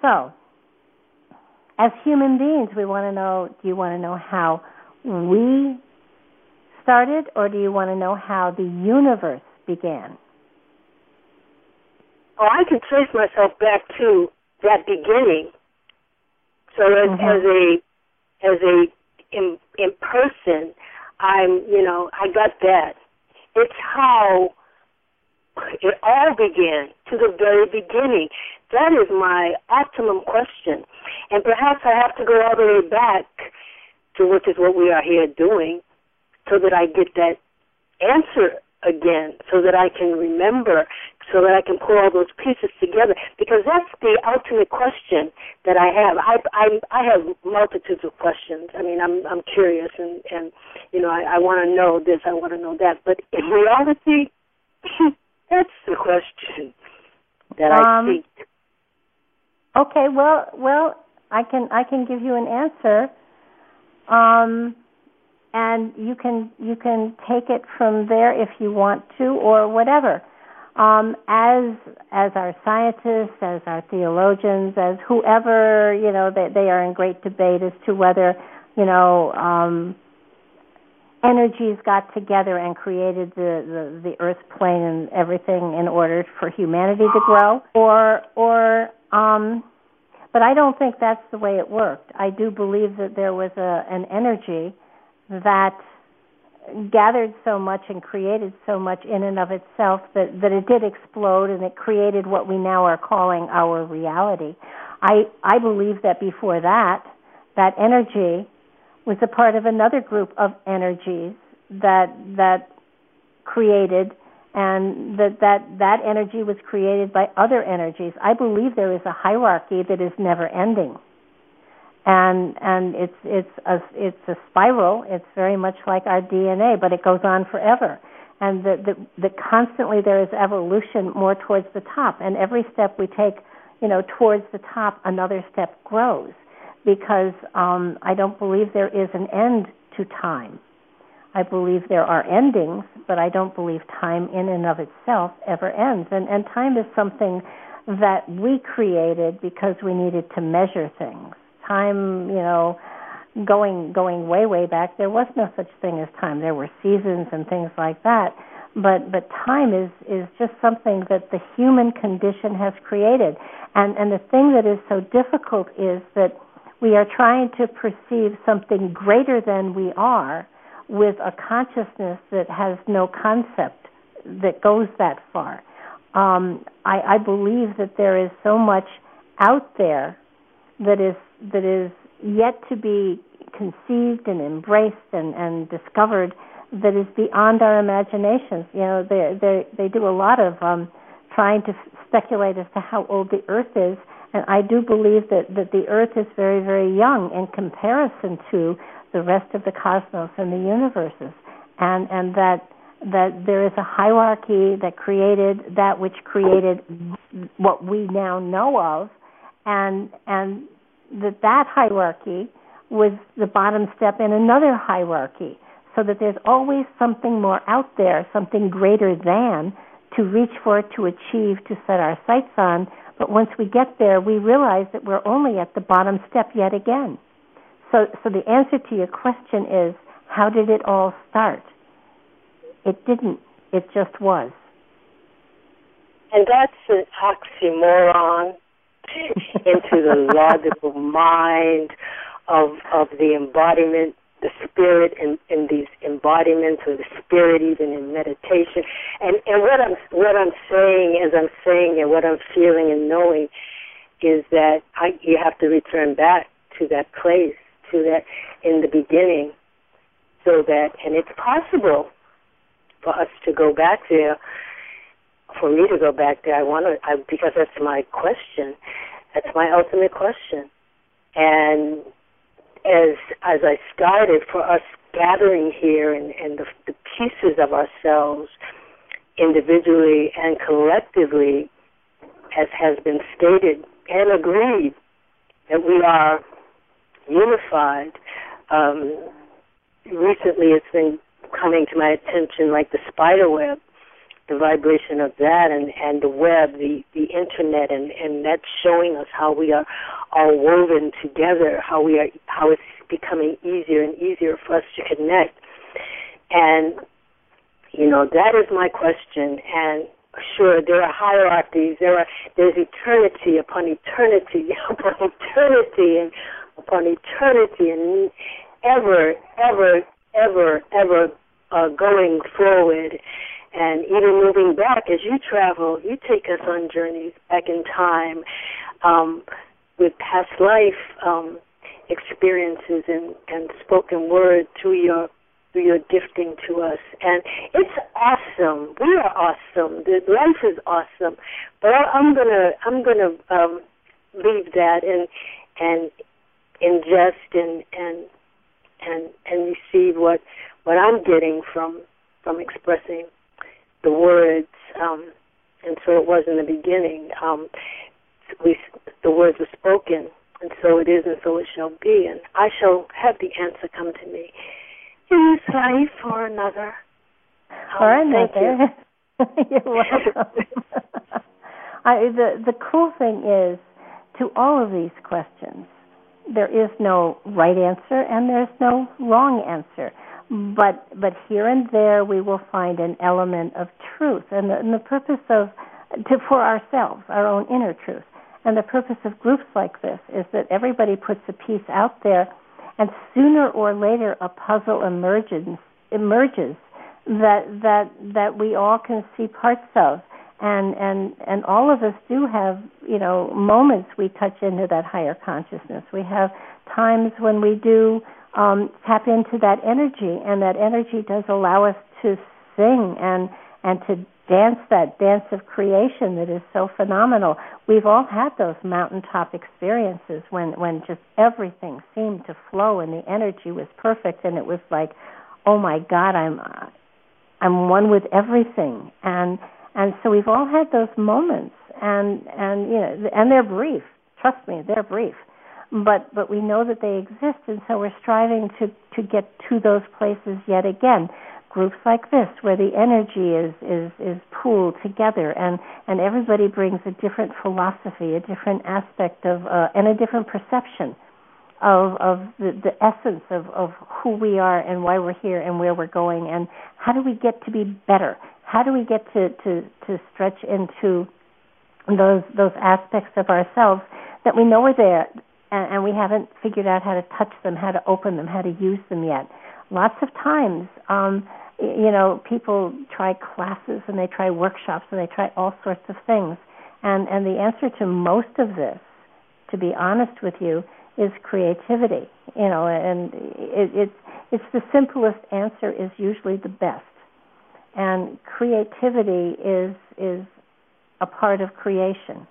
so, as human beings, we want to know. Do you want to know how we started, or do you want to know how the universe began? Oh, I can trace myself back to that beginning. So as, mm-hmm. as a as a in in person, I'm you know I got that. It's how it all began to the very beginning. That is my optimum question, and perhaps I have to go all the way back to which is what we are here doing, so that I get that answer again, so that I can remember so that I can pull all those pieces together because that's the ultimate question that I have. I I I have multitudes of questions. I mean, I'm I'm curious and and you know I, I want to know this, I want to know that, but in reality, that's the question that I um, seek. Okay, well, well, I can I can give you an answer. Um, and you can you can take it from there if you want to or whatever um, as as our scientists, as our theologians, as whoever you know, they, they are in great debate as to whether you know um, energies got together and created the, the the Earth plane and everything in order for humanity to grow, or or um, but I don't think that's the way it worked. I do believe that there was a an energy that gathered so much and created so much in and of itself that, that it did explode and it created what we now are calling our reality. I, I believe that before that, that energy was a part of another group of energies that that created and that that that energy was created by other energies. I believe there is a hierarchy that is never ending and and it's it's a it's a spiral. It's very much like our DNA, but it goes on forever. And that the, the constantly there is evolution more towards the top, and every step we take, you know, towards the top, another step grows. Because um, I don't believe there is an end to time. I believe there are endings, but I don't believe time in and of itself ever ends. And and time is something that we created because we needed to measure things time, you know, going going way way back, there was no such thing as time. There were seasons and things like that. But but time is is just something that the human condition has created. And and the thing that is so difficult is that we are trying to perceive something greater than we are with a consciousness that has no concept that goes that far. Um, I, I believe that there is so much out there that is that is yet to be conceived and embraced and, and discovered that is beyond our imaginations. You know, they they they do a lot of um, trying to speculate as to how old the Earth is, and I do believe that that the Earth is very very young in comparison to the rest of the cosmos and the universes, and and that that there is a hierarchy that created that which created what we now know of, and and that that hierarchy was the bottom step in another hierarchy so that there's always something more out there, something greater than to reach for, to achieve, to set our sights on. But once we get there, we realize that we're only at the bottom step yet again. So, so the answer to your question is, how did it all start? It didn't. It just was. And that's an oxymoron into the logical mind of of the embodiment, the spirit in, in these embodiments of the spirit even in meditation. And and what I'm what I'm saying as I'm saying and what I'm feeling and knowing is that I you have to return back to that place, to that in the beginning so that and it's possible for us to go back there for me to go back there, I want to I, because that's my question. That's my ultimate question. And as as I started for us gathering here and, and the, the pieces of ourselves individually and collectively, as has been stated and agreed, that we are unified. Um, recently, it's been coming to my attention like the spider web the vibration of that and and the web the the internet and and that's showing us how we are all woven together how we are how it's becoming easier and easier for us to connect. And you know that is my question. And sure there are hierarchies there are there's eternity upon eternity upon eternity and upon eternity and ever ever ever ever uh, going forward and even moving back as you travel, you take us on journeys back in time um, with past life um, experiences and, and spoken word through your through your gifting to us, and it's awesome. We are awesome. The life is awesome, but I'm gonna I'm gonna um, leave that and and ingest and and and and receive what what I'm getting from from expressing the words, um, and so it was in the beginning. Um, we, the words were spoken, and so it is, and so it shall be, and I shall have the answer come to me in this life or another. Or um, another. You. You're welcome. I, the the cool thing is, to all of these questions, there is no right answer and there's no wrong answer but but here and there we will find an element of truth and the, and the purpose of to for ourselves our own inner truth. And the purpose of groups like this is that everybody puts a piece out there and sooner or later a puzzle emerges emerges that that that we all can see parts of. And and and all of us do have you know moments we touch into that higher consciousness. We have times when we do um, tap into that energy, and that energy does allow us to sing and and to dance that dance of creation that is so phenomenal. We've all had those mountaintop experiences when when just everything seemed to flow and the energy was perfect, and it was like, oh my God, I'm I'm one with everything, and and so we've all had those moments, and and you know, and they're brief. Trust me, they're brief but but we know that they exist, and so we're striving to to get to those places yet again. Groups like this, where the energy is is is pooled together, and and everybody brings a different philosophy, a different aspect of, uh, and a different perception of of the, the essence of of who we are and why we're here and where we're going, and how do we get to be better? How do we get to to to stretch into those those aspects of ourselves that we know are there and, and we haven't figured out how to touch them, how to open them, how to use them yet. Lots of times, um, you know, people try classes and they try workshops and they try all sorts of things. And and the answer to most of this, to be honest with you, is creativity. You know, and it, it's it's the simplest answer is usually the best. And creativity is is a part of creation.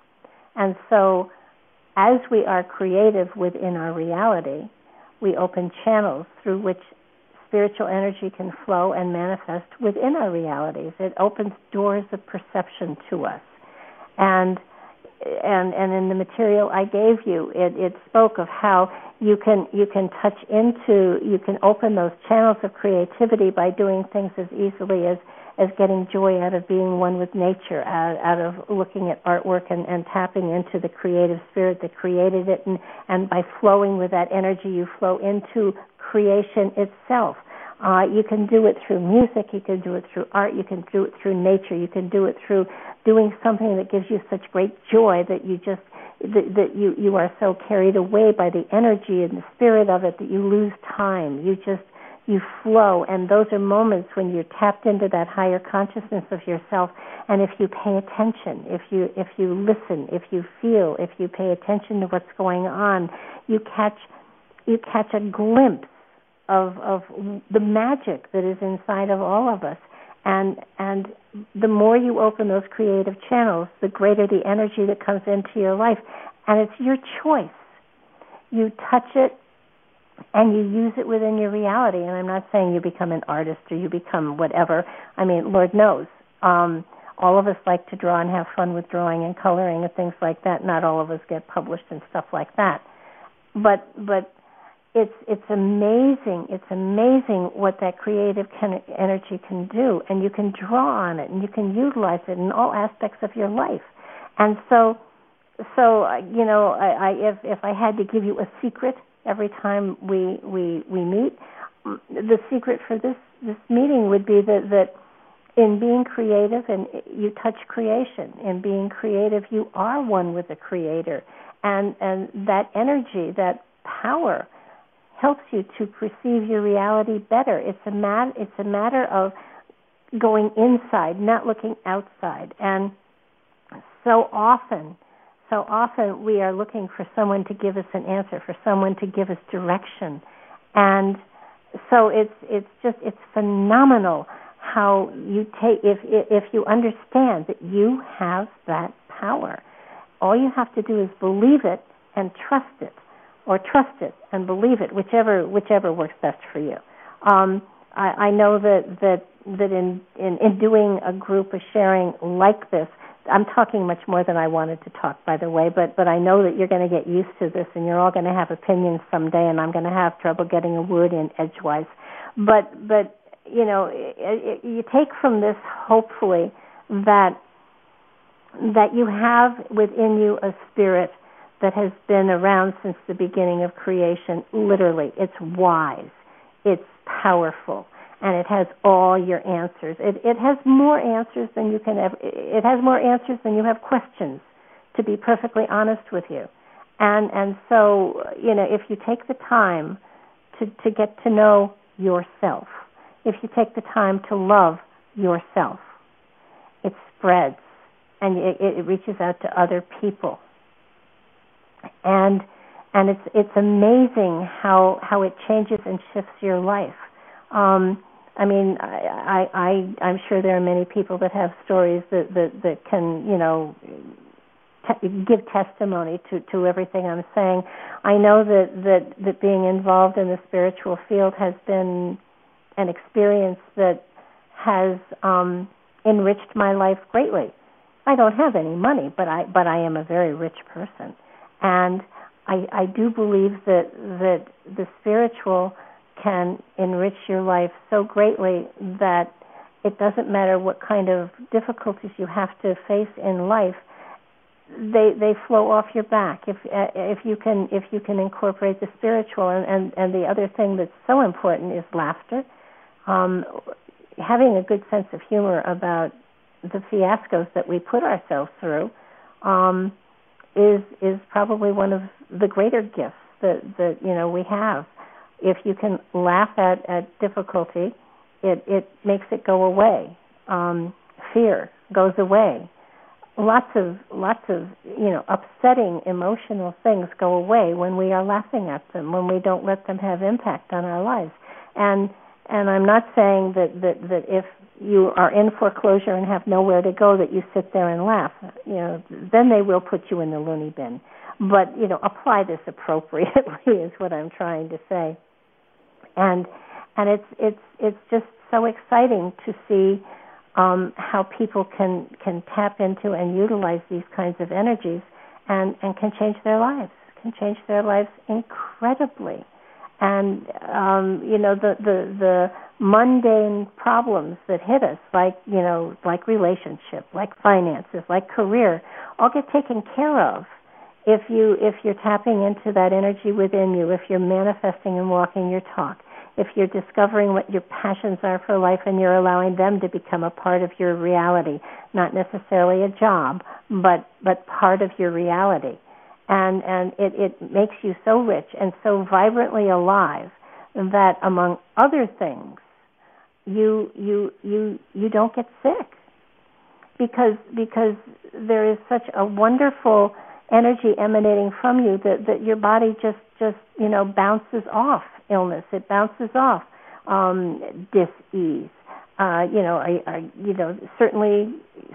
And so as we are creative within our reality, we open channels through which spiritual energy can flow and manifest within our realities. It opens doors of perception to us. And and and in the material I gave you, it, it spoke of how you can you can touch into you can open those channels of creativity by doing things as easily as as getting joy out of being one with nature, out, out of looking at artwork and, and tapping into the creative spirit that created it, and, and by flowing with that energy, you flow into creation itself. Uh, you can do it through music, you can do it through art, you can do it through nature, you can do it through doing something that gives you such great joy that you just that, that you you are so carried away by the energy and the spirit of it that you lose time. You just you flow. And those are moments when you're tapped into that higher consciousness of yourself. And if you pay attention if you if you listen if you feel if you pay attention to what's going on you catch you catch a glimpse of of the magic that is inside of all of us. And and the more you open those creative channels the greater the energy that comes into your life. And it's your choice. You touch it and you use it within your reality. And I'm not saying you become an artist or you become whatever. I mean, Lord knows. Um, all of us like to draw and have fun with drawing and coloring and things like that. Not all of us get published and stuff like that. But but it's it's amazing. It's amazing what that creative can, energy can do, and you can draw on it and you can utilize it in all aspects of your life. And so so you know, I, I if if I had to give you a secret every time we we we meet. The secret for this this meeting would be that that in being creative and you touch creation in being creative you are one with the creator. And and that energy that power helps you to perceive your reality better. It's a mat it's a matter of going inside not looking outside. And so often so often we are looking for someone to give us an answer, for someone to give us direction. And so it's it's just it's phenomenal how you take if if you understand that you have that power. All you have to do is believe it and trust it, or trust it and believe it, whichever whichever works best for you. Um, I, I know that that that in, in in doing a group of sharing like this, I'm talking much more than I wanted to talk, by the way, but but I know that you're going to get used to this, and you're all going to have opinions someday, and I'm going to have trouble getting a word in edgewise. But but you know, it, it, you take from this hopefully that that you have within you a spirit that has been around since the beginning of creation. Literally, it's wise, it's powerful, and it has all your answers. It, it has more answers than you can ever. It has more answers than you have questions. To be perfectly honest with you, and and so you know if you take the time to to get to know yourself, if you take the time to love yourself, it spreads and it, it reaches out to other people. And and it's it's amazing how how it changes and shifts your life. Um, I mean, I, I, I, I'm sure there are many people that have stories that that, that can, you know, te- give testimony to to everything I'm saying. I know that that that being involved in the spiritual field has been an experience that has um, enriched my life greatly. I don't have any money, but I but I am a very rich person, and I I do believe that that the spiritual can enrich your life so greatly that it doesn't matter what kind of difficulties you have to face in life they they flow off your back. If uh, if you can if you can incorporate the spiritual and and, and the other thing that's so important is laughter. Um having a good sense of humor about the fiascos that we put ourselves through um is is probably one of the greater gifts that that you know we have if you can laugh at, at difficulty, it, it makes it go away. Um, fear goes away. Lots of lots of you know upsetting emotional things go away when we are laughing at them, when we don't let them have impact on our lives. And and I'm not saying that that that if you are in foreclosure and have nowhere to go that you sit there and laugh. You know, then they will put you in the loony bin. But you know, apply this appropriately is what I'm trying to say and and it's it's it's just so exciting to see um, how people can can tap into and utilize these kinds of energies and and can change their lives, can change their lives incredibly. And um, you know the the the mundane problems that hit us, like you know, like relationship, like finances, like career, all get taken care of if you if you're tapping into that energy within you, if you're manifesting and walking your talk, if you're discovering what your passions are for life and you're allowing them to become a part of your reality, not necessarily a job, but but part of your reality. And and it, it makes you so rich and so vibrantly alive that among other things you you you you don't get sick because because there is such a wonderful energy emanating from you that that your body just just you know bounces off illness it bounces off um dis-ease uh you know I, I you know certainly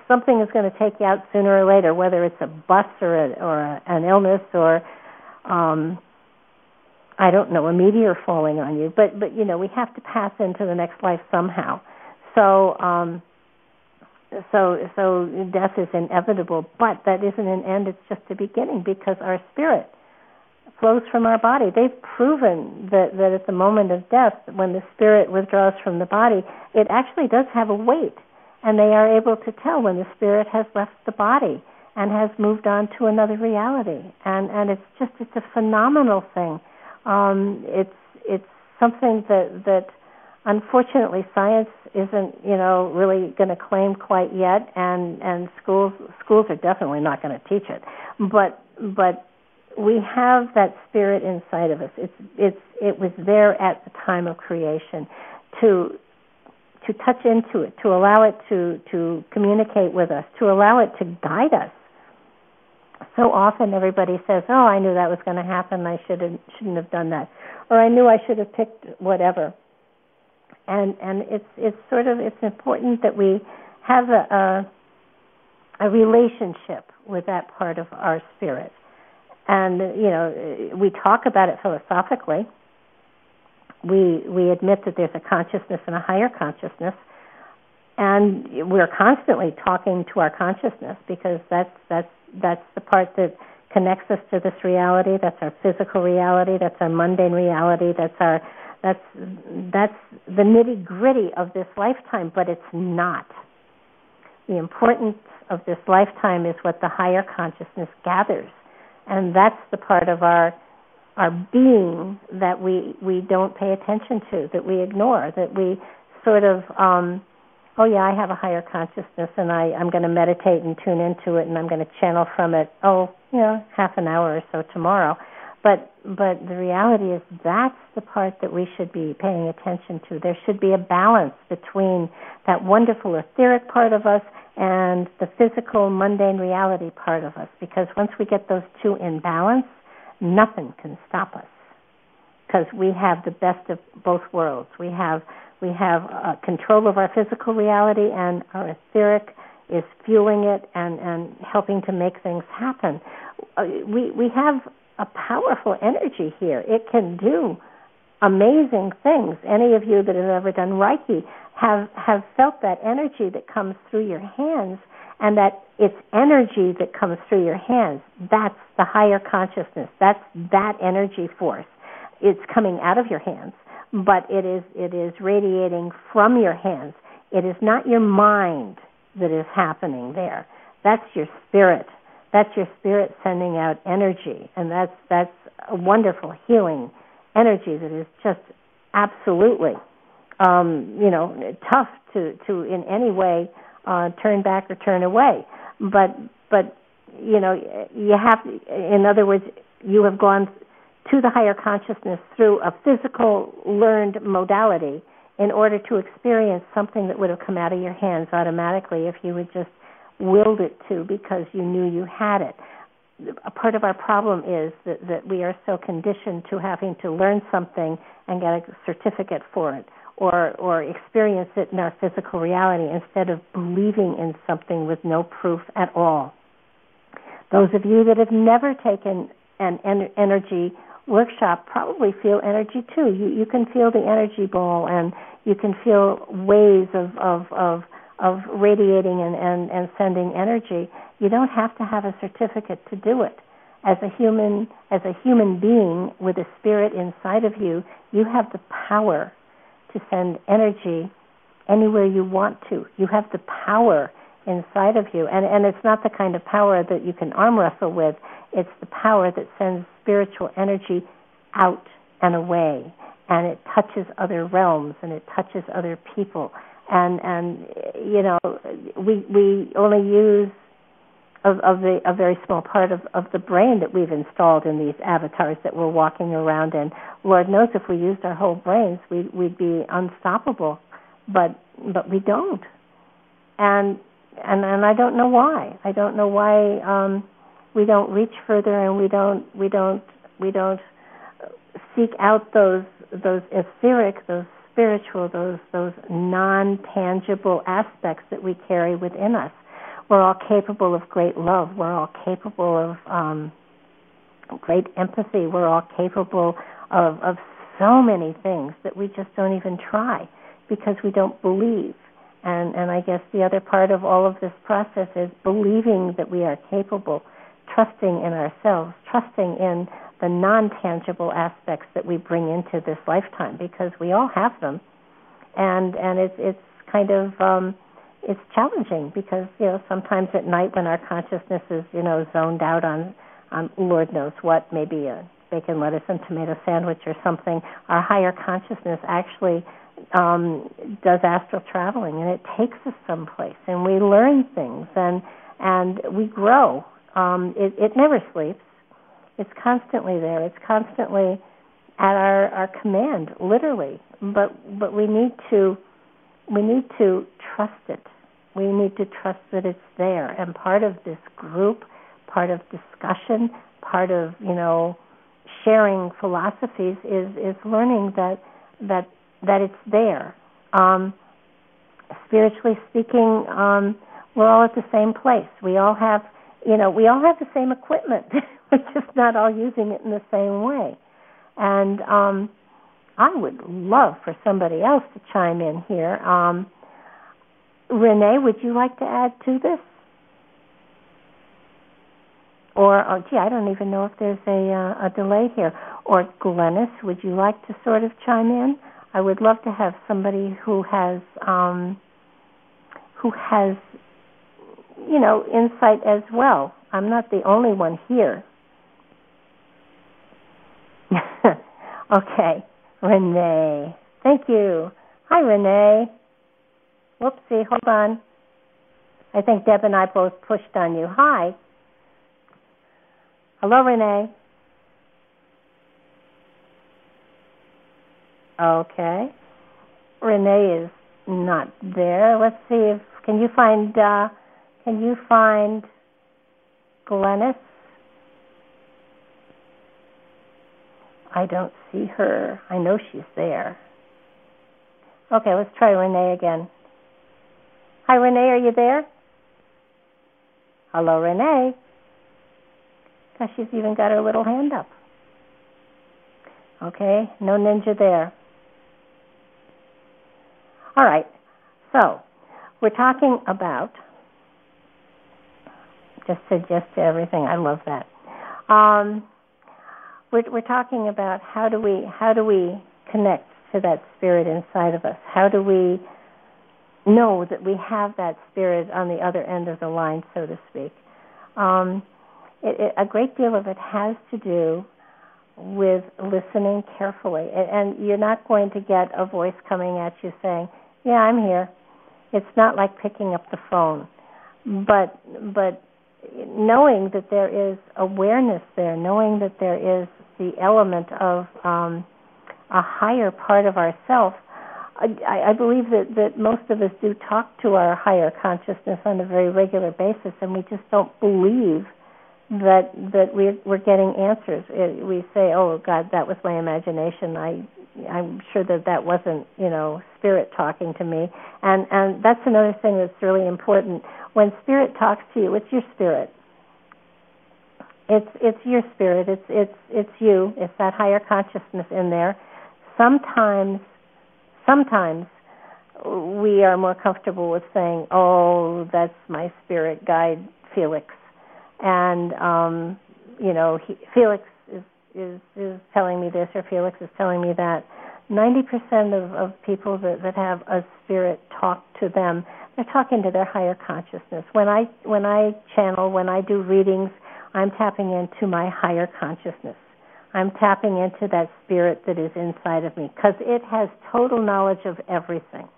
something is going to take you out sooner or later whether it's a bus or a, or a, an illness or um I don't know, a meteor falling on you. But but you know, we have to pass into the next life somehow. So um so so death is inevitable, but that isn't an end, it's just a beginning because our spirit flows from our body. They've proven that, that at the moment of death, when the spirit withdraws from the body, it actually does have a weight. And they are able to tell when the spirit has left the body and has moved on to another reality. And and it's just it's a phenomenal thing um, it's it's something that that unfortunately science isn't you know really going to claim quite yet, and and schools schools are definitely not going to teach it, but but we have that spirit inside of us. It's it's it was there at the time of creation to to touch into it, to allow it to to communicate with us, to allow it to guide us so often everybody says, "Oh, I knew that was going to happen. I shouldn't shouldn't have done that," or "I knew I should have picked whatever." And and it's it's sort of it's important that we have a a, a relationship with that part of our spirit, and you know we talk about it philosophically. We we admit that there's a consciousness and a higher consciousness, and we're constantly talking to our consciousness because that's that's that's the part that connects us to this reality. That's our physical reality. That's our mundane reality. That's our that's that's the nitty gritty of this lifetime, but it's not. The importance of this lifetime is what the higher consciousness gathers, and that's the part of our our being that we we don't pay attention to, that we ignore, that we sort of um, oh yeah, I have a higher consciousness and I, I'm going to meditate and tune into it and I'm going to channel from it, oh, you know, half an hour or so tomorrow. But but the reality is that's the part that we should be paying attention to. There should be a balance between that wonderful etheric part of us and the physical mundane reality part of us because once we get those two in balance, nothing can stop us because we have the best of both worlds. We have we have uh, control of our physical reality, and our etheric is fueling it and, and helping to make things happen. Uh, we we have a powerful energy here. It can do amazing things. Any of you that have ever done Reiki have have felt that energy that comes through your hands, and that it's energy that comes through your hands. That's the higher consciousness. That's that energy force. It's coming out of your hands but it is it is radiating from your hands. It is not your mind that is happening there. That's your spirit. That's your spirit sending out energy, and that's that's a wonderful healing energy that is just absolutely, um, you know, tough to to in any way uh, turn back or turn away. But but you know, you have. In other words, you have gone to the higher consciousness through a physical learned modality in order to experience something that would have come out of your hands automatically if you would just willed it to because you knew you had it. A part of our problem is that, that we are so conditioned to having to learn something and get a certificate for it or or experience it in our physical reality instead of believing in something with no proof at all. Those of you that have never taken an en- energy workshop probably feel energy too. You you can feel the energy ball and you can feel waves of of of of radiating and, and, and sending energy, you don't have to have a certificate to do it. As a human as a human being with a spirit inside of you, you have the power to send energy anywhere you want to. You have the power inside of you. And and it's not the kind of power that you can arm wrestle with. It's the power that sends spiritual energy out and away and it touches other realms and it touches other people and and you know we we only use of, of the a very small part of, of the brain that we've installed in these avatars that we're walking around in. Lord knows if we used our whole brains we'd we'd be unstoppable. But but we don't. And and and I don't know why. I don't know why um we don't reach further and we don't we don't we don't seek out those those etheric, those spiritual, those those non-tangible aspects that we carry within us. We're all capable of great love. We're all capable of um, great empathy. We're all capable of of so many things that we just don't even try because we don't believe. And and I guess the other part of all of this process is believing that we are capable, trusting in ourselves, trusting in the non-tangible aspects that we bring into this lifetime because we all have them. And and it's it's kind of um it's challenging because you know sometimes at night when our consciousness is you know zoned out on on lord knows what maybe a bacon lettuce and tomato sandwich or something our higher consciousness actually um does astral traveling and it takes us someplace and we learn things and and we grow. Um it it never sleeps it's constantly there. It's constantly at our, our command, literally. But but we need to we need to trust it. We need to trust that it's there. And part of this group, part of discussion, part of you know sharing philosophies is is learning that that that it's there. Um, spiritually speaking, um, we're all at the same place. We all have you know we all have the same equipment. we're just not all using it in the same way. And um, I would love for somebody else to chime in here. Um, Renee, would you like to add to this? Or, oh, gee, I don't even know if there's a, uh, a delay here. Or Glennis, would you like to sort of chime in? I would love to have somebody who has um, who has you know insight as well. I'm not the only one here okay, Renee. Thank you. Hi, Renee. Whoopsie, hold on. I think Deb and I both pushed on you. Hi. Hello, Renee. Okay. Renee is not there. Let's see if can you find uh can you find Glennis? I don't see her. I know she's there. Okay, let's try Renee again. Hi, Renee, are you there? Hello, Renee. Gosh, she's even got her little hand up. Okay, no ninja there. All right, so we're talking about just suggest everything. I love that. Um, we're, we're talking about how do we how do we connect to that spirit inside of us? How do we know that we have that spirit on the other end of the line, so to speak? Um, it, it, a great deal of it has to do with listening carefully, and, and you're not going to get a voice coming at you saying, "Yeah, I'm here." It's not like picking up the phone, but but knowing that there is awareness there, knowing that there is the element of um, a higher part of ourself, I, I believe that, that most of us do talk to our higher consciousness on a very regular basis, and we just don't believe that that we're we're getting answers. We say, "Oh God, that was my imagination." I I'm sure that that wasn't you know spirit talking to me, and and that's another thing that's really important. When spirit talks to you, it's your spirit. It's it's your spirit. It's it's it's you. It's that higher consciousness in there. Sometimes sometimes we are more comfortable with saying, "Oh, that's my spirit guide, Felix," and um, you know, he, Felix is is telling me this, or Felix is telling me that. Ninety percent of of people that that have a spirit talk to them, they're talking to their higher consciousness. When I when I channel, when I do readings, I'm tapping into my higher consciousness. I'm tapping into that spirit that is inside of me because it has total knowledge of everything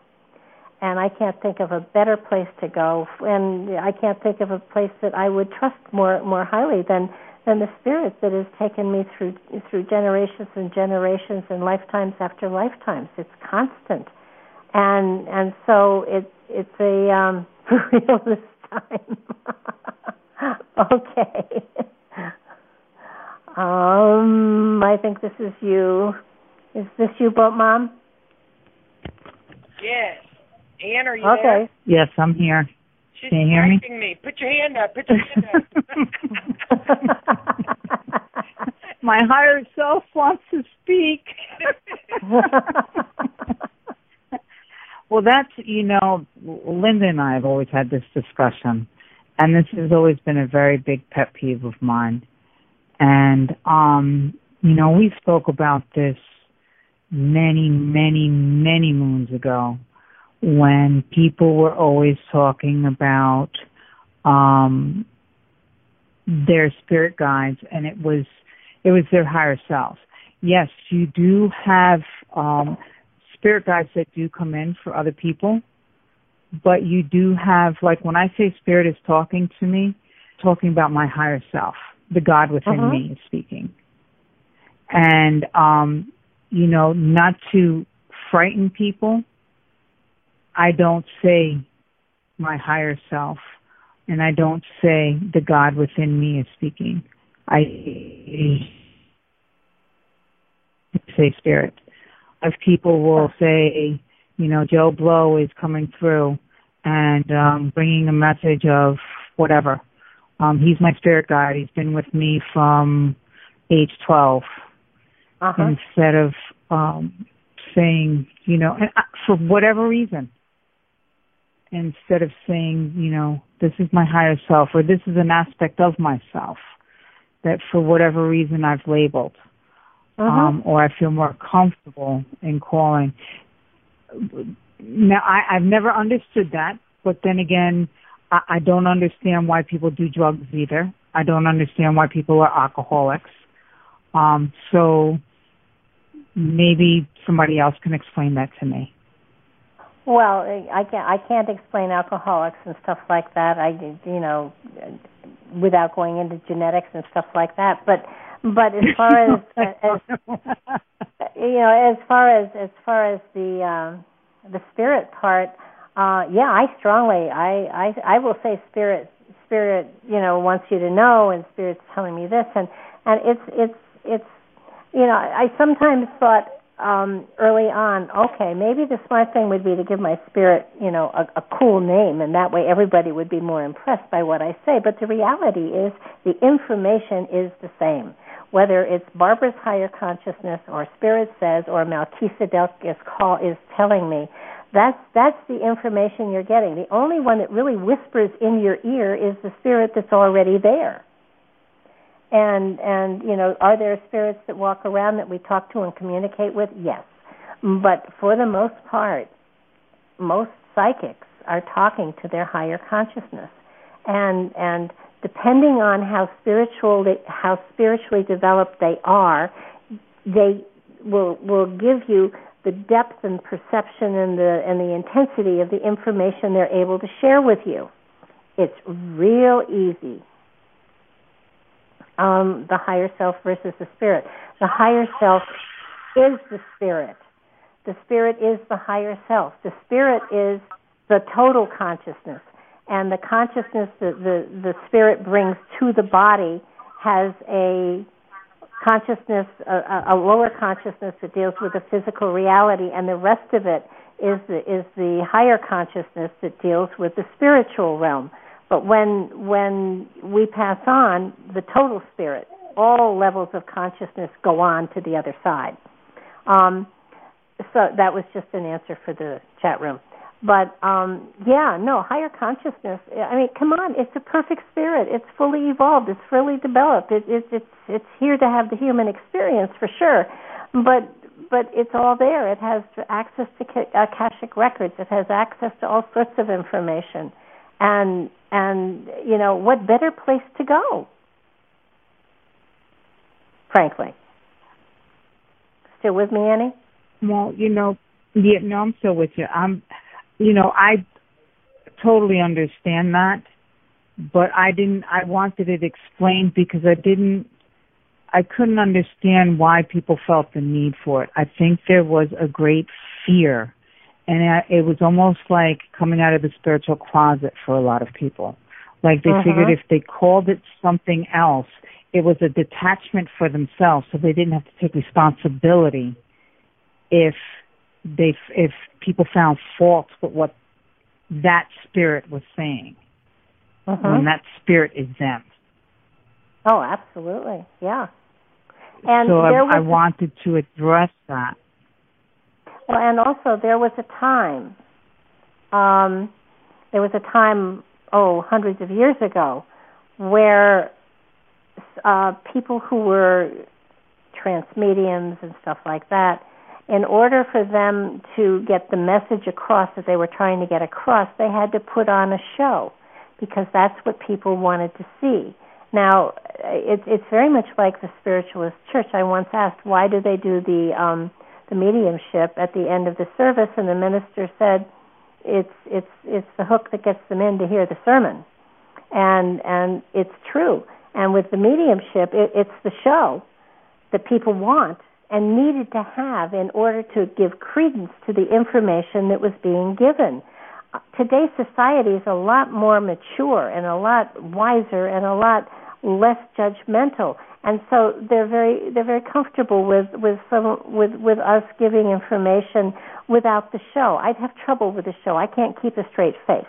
and I can't think of a better place to go, and I can't think of a place that I would trust more more highly than than the spirit that has taken me through through generations and generations and lifetimes after lifetimes. It's constant, and and so it it's a um, for real this time. okay. um, I think this is you. Is this you, boat mom? Yes. Anne, are you okay. there? Yes, I'm here. She's Can you hear me? me? Put your hand up. Put your hand up. My higher self wants to speak. well, that's, you know, Linda and I have always had this discussion, and this has always been a very big pet peeve of mine. And, um, you know, we spoke about this many, many, many moons ago when people were always talking about um their spirit guides and it was it was their higher self. Yes, you do have um spirit guides that do come in for other people, but you do have like when I say spirit is talking to me, talking about my higher self, the God within Uh-huh. me is speaking. And um you know, not to frighten people, I don't say my higher self and I don't say the God within me is speaking. I say spirit. If people will say, you know, Joe Blow is coming through and um, bringing a message of whatever. Um, he's my spirit guide. He's been with me from age 12 Uh-huh. instead of um saying you know and I- for whatever reason instead of saying you know this is my higher self or this is an aspect of myself that for whatever reason I've labeled Uh-huh. um or I feel more comfortable in calling now I I've never understood that but then again I, I don't understand why people do drugs either I don't understand why people are alcoholics um so maybe somebody else can explain that to me. Well, I can't. I can't explain alcoholics and stuff like that. I, you know, without going into genetics and stuff like that. But, but as far as, as you know, as far as as far as the um, the spirit part, uh, yeah, I strongly, I, I, I will say spirit, spirit, you know, wants you to know, and spirit's telling me this, and and it's it's it's, you know, I sometimes thought um early on okay maybe the smart thing would be to give my spirit you know a, a cool name and that way everybody would be more impressed by what i say. But the reality is the information is the same. Whether it's barbara's higher consciousness or spirit says or melchizedek is call is telling me that's that's the information you're getting. The only one that really whispers in your ear is the spirit that's already there and and you know are there spirits that walk around that we talk to and communicate with? Yes. But for the most part most psychics are talking to their higher consciousness. And and depending on how spiritual how spiritually developed they are they will will give you the depth and perception and the and the intensity of the information they're able to share with you. It's real easy um, the higher self versus the spirit. The higher self is the spirit. The spirit is the higher self. The spirit is the total consciousness, and the consciousness that the the spirit brings to the body has a consciousness, a, a lower consciousness that deals with the physical reality, and the rest of it is the is the higher consciousness that deals with the spiritual realm. But when when we pass on the total spirit, all levels of consciousness go on to the other side. Um, so that was just an answer for the chat room. but um yeah no higher consciousness i mean come on it's a perfect spirit. It's fully evolved. It's fully developed. It, it it's it's here to have the human experience for sure. But but it's all there. It has access to akashic records. It has access to all sorts of information and and you know what better place to go frankly still with me annie well you know yeah no i'm still with you i'm you know, I totally understand that, but I didn't. I wanted it explained because I didn't. I couldn't understand why people felt the need for it. I think there was a great fear, and it was almost like coming out of the spiritual closet for a lot of people. Like they uh-huh. figured if they called it something else, it was a detachment for themselves, so they didn't have to take responsibility if they if people found fault with what that spirit was saying uh-huh. when that spirit is them. Oh, absolutely, yeah. And so I, I wanted to address that. Well, and also there was a time. Um, there was a time, oh, hundreds of years ago, where uh, people who were trance mediums and stuff like that in order for them to get the message across that they were trying to get across, they had to put on a show because that's what people wanted to see. Now, it's it's very much like the spiritualist church. I once asked, why do they do the um, the mediumship at the end of the service, and the minister said, it's it's it's the hook that gets them in to hear the sermon, and and it's true. And with the mediumship, it, it's the show that people want and needed to have in order to give credence to the information that was being given. Today's society is a lot more mature and a lot wiser and a lot less judgmental and so they're very they're very comfortable with with some with with us giving information without the show. I'd have trouble with the show. I can't keep a straight face.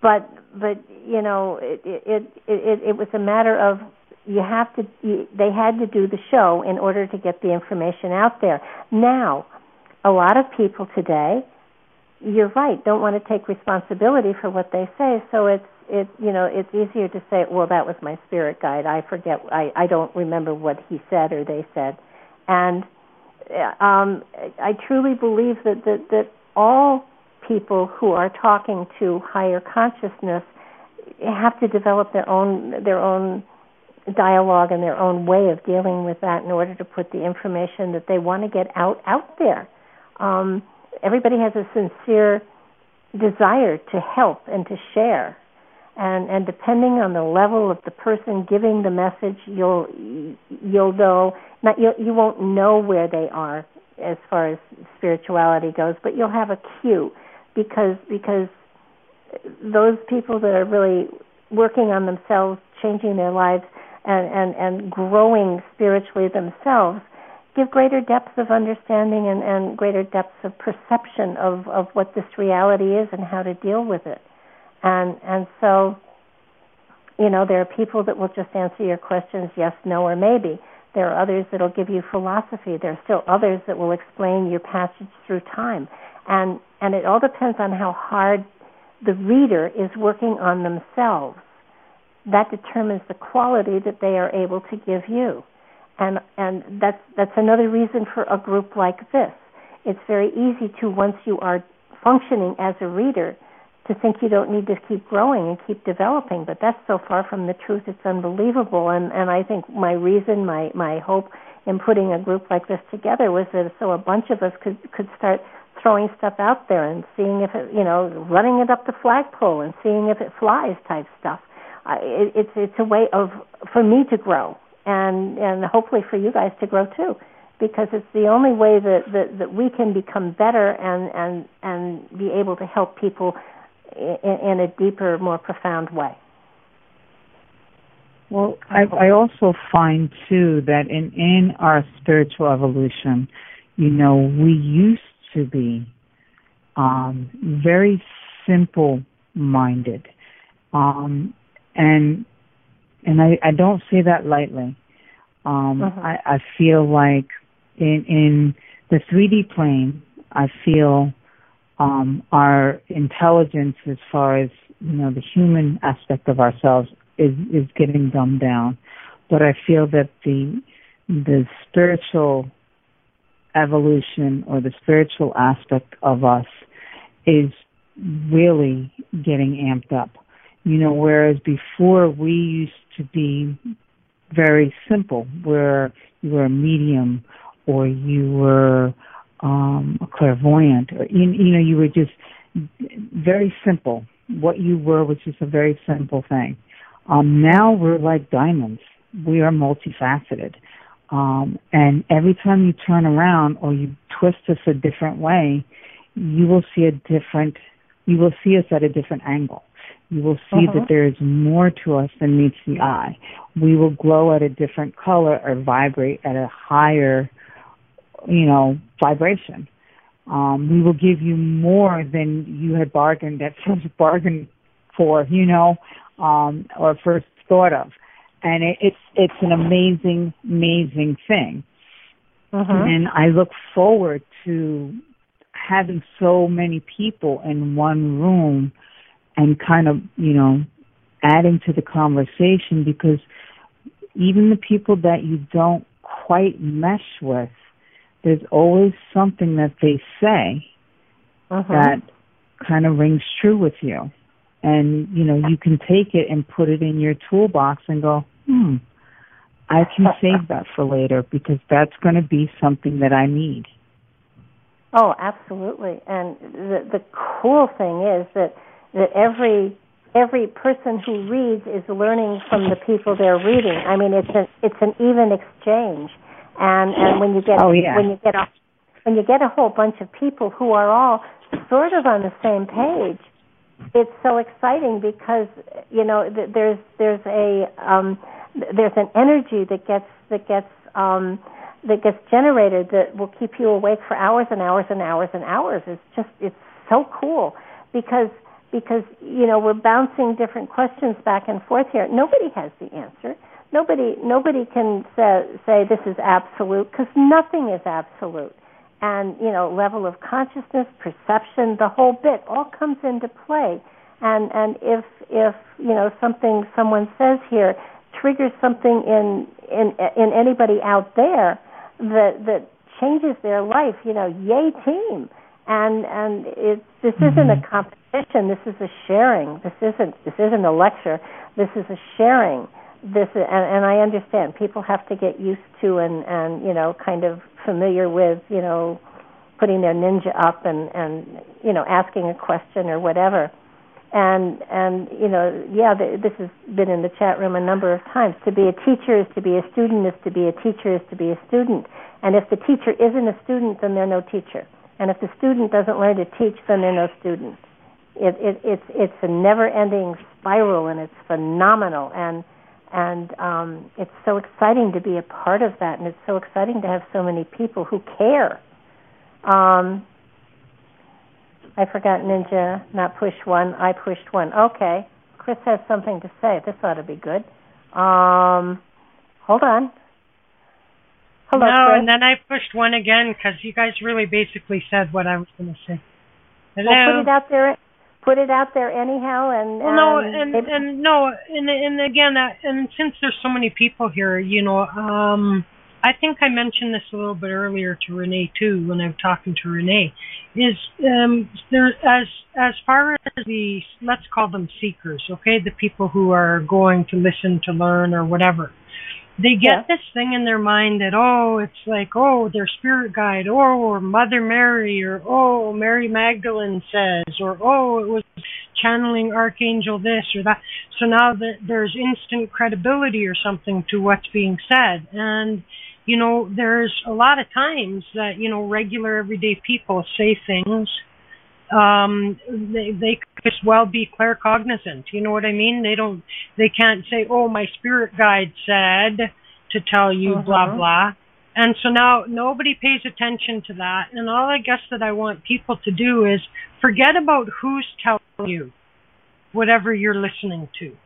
But but you know it it it, it was a matter of you have to you, they had to do the show in order to get the information out there now a lot of people today you're right don't want to take responsibility for what they say so it's it you know it's easier to say well that was my spirit guide. I forget i i don't remember what he said or they said. And um i truly believe that that that all people who are talking to higher consciousness have to develop their own their own dialogue and their own way of dealing with that in order to put the information that they want to get out out there. Um, everybody has a sincere desire to help and to share, and and depending on the level of the person giving the message, you'll you'll know not you you won't know where they are as far as spirituality goes, but you'll have a cue because because those people that are really working on themselves, changing their lives, and, and, and growing spiritually themselves give greater depths of understanding and, and greater depths of perception of, of what this reality is and how to deal with it. And and so, you know, there are people that will just answer your questions yes, no, or maybe. There are others that will give you philosophy. There are still others that will explain your passage through time. And and it all depends on how hard the reader is working on themselves that determines the quality that they are able to give you. And and that's that's another reason for a group like this. It's very easy to once you are functioning as a reader to think you don't need to keep growing and keep developing, but that's so far from the truth. It's unbelievable. And and I think my reason, my my hope in putting a group like this together was that so a bunch of us could could start throwing stuff out there and seeing if it, you know, running it up the flagpole and seeing if it flies type stuff. It, it's it's a way of for me to grow and and hopefully for you guys to grow too because it's the only way that, that, that we can become better and, and, and be able to help people in, in a deeper, more profound way. Well, I, I also find too that in, in our spiritual evolution, you know, we used to be um, very simple minded. Um, and and I, I don't say that lightly. Um, uh-huh. I, I feel like in in the 3D plane, I feel um, our intelligence as far as you know the human aspect of ourselves is is getting dumbed down. But i feel that the the spiritual evolution or the spiritual aspect of us is really getting amped up. You know whereas before we used to be very simple where you were a medium or you were um a clairvoyant. Or you, you know you were just very simple. What you were was just a very simple thing. Um now we're like diamonds. We are multifaceted. Um and every time you turn around or you twist us a different way you will see a different you will see us at a different angle. You will see Uh-huh. that there is more to us than meets the eye. We will glow at a different color or vibrate at a higher you know vibration. Um we will give you more than you had bargained at first bargained for you know um or first thought of. And it, it's it's an amazing amazing thing. Mhm. and i look forward to having so many people in one room and kind of you know adding to the conversation because even the people that you don't quite mesh with there's always something that they say Mhm. that kind of rings true with you and you know you can take it and put it in your toolbox and go hmm i can save that for later because that's going to be something that i need Oh, absolutely. And the the cool thing is that that every every person who reads is learning from the people they're reading. I mean, it's an it's an even exchange. And and when you get Oh, yeah. when you get a when you get a whole bunch of people who are all sort of on the same page, it's so exciting because you know th- there's there's a um there's an energy that gets that gets um that gets generated that will keep you awake for hours and hours and hours and hours. It's just it's so cool because because you know we're bouncing different questions back and forth here. Nobody has the answer. Nobody nobody can say say this is absolute because nothing is absolute. And you know level of consciousness, perception, the whole bit all comes into play. And and if if you know something someone says here triggers something in in in anybody out there that that changes their life, you know, yay team. And and it this isn't mm-hmm. a competition. This is a sharing. This isn't this isn't a lecture. This is a sharing. This is, and, and I understand people have to get used to and and you know kind of familiar with you know putting their ninja up and and you know asking a question or whatever. And and you know yeah the, this has been in the chat room a number of times. To be a teacher is to be a student is to be a teacher is to be a student. And if the teacher isn't a student then they're no teacher. And if the student doesn't learn to teach then they're no student. It, it it's it's a never ending spiral and it's phenomenal. And and um it's so exciting to be a part of that and it's so exciting to have so many people who care um I forgot Ninja, not push one. I pushed one. Okay. Chris has something to say. This ought to be good. Um, hold on. Hello, no, Chris. and then I pushed one again because you guys really basically said what I was going to say. Hello. Well, put it out there. Put it out there anyhow, and Well, no, and and and no, and and again, uh, and since there's so many people here, you know, um, I think I mentioned this a little bit earlier to Renee too when i was talking to Renee. Is um, there as as far as the let's call them seekers, okay, the people who are going to listen to learn or whatever. They get Yeah. this thing in their mind that oh, it's like oh, their spirit guide, oh, or Mother Mary, or oh, Mary Magdalene says, or oh, it was channeling archangel this or that so now that there's instant credibility or something to what's being said and you know there's a lot of times that you know regular everyday people say things um they they could as well be claircognizant you know what i mean they don't they can't say oh my spirit guide said to tell you blah Mhm. blah and so now nobody pays attention to that. And all I guess that I want people to do is forget about who's telling you whatever you're listening to.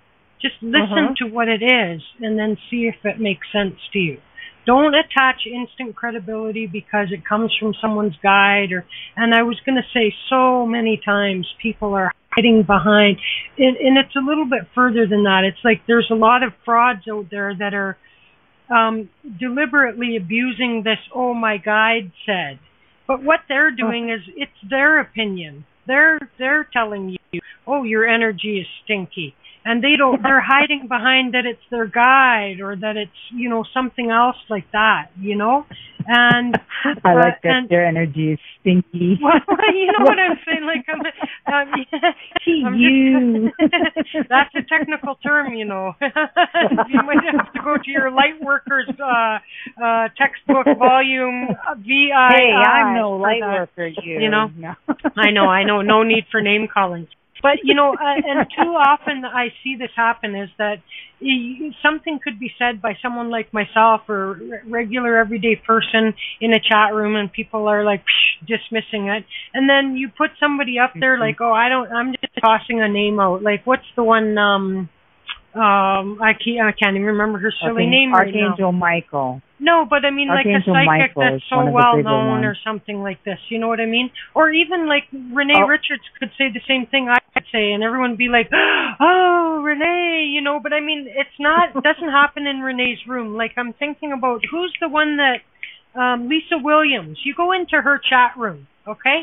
Just listen Mhm. to what it is and then see if it makes sense to you. Don't attach instant credibility because it comes from someone's guide or and I was going to say so many times people are hiding behind and, and it's a little bit further than that. It's like there's a lot of frauds out there that are um deliberately abusing this oh my guide said. But what they're doing is it's their opinion. They're they're telling you, "Oh, your energy is stinky." And they don't they're hiding behind that it's their guide or that it's you know something else like that you know and I like uh, that and, their energy is stinky. well, you know what I'm saying? Like, I'm, um, I'm you. Just, that's a technical term, you know. you might have to go to your light workers uh, uh, textbook volume VI. Hey, I'm no light worker. You, you know. No. I know, I know. No need for name calling. But you know, uh, and too often I see this happen is that something could be said by someone like myself or regular everyday person in a chat room, and people are like psh, dismissing it, and then you put somebody up there like, oh, I don't, I'm just tossing a name out. Like, what's the one? um um I can't I can't even remember her silly Archangel, name right Archangel now. Michael. No, but I mean Archangel like a psychic Michael that's so one of the well known ones. or something like this. You know what I mean? Or even like Renee Oh. Richards could say the same thing I could say, and everyone would be like, "Oh, Renee," you know. But I mean, it's not it doesn't happen in Renee's room. Like I'm thinking about who's the one that um Lisa Williams. You go into her chat room, okay?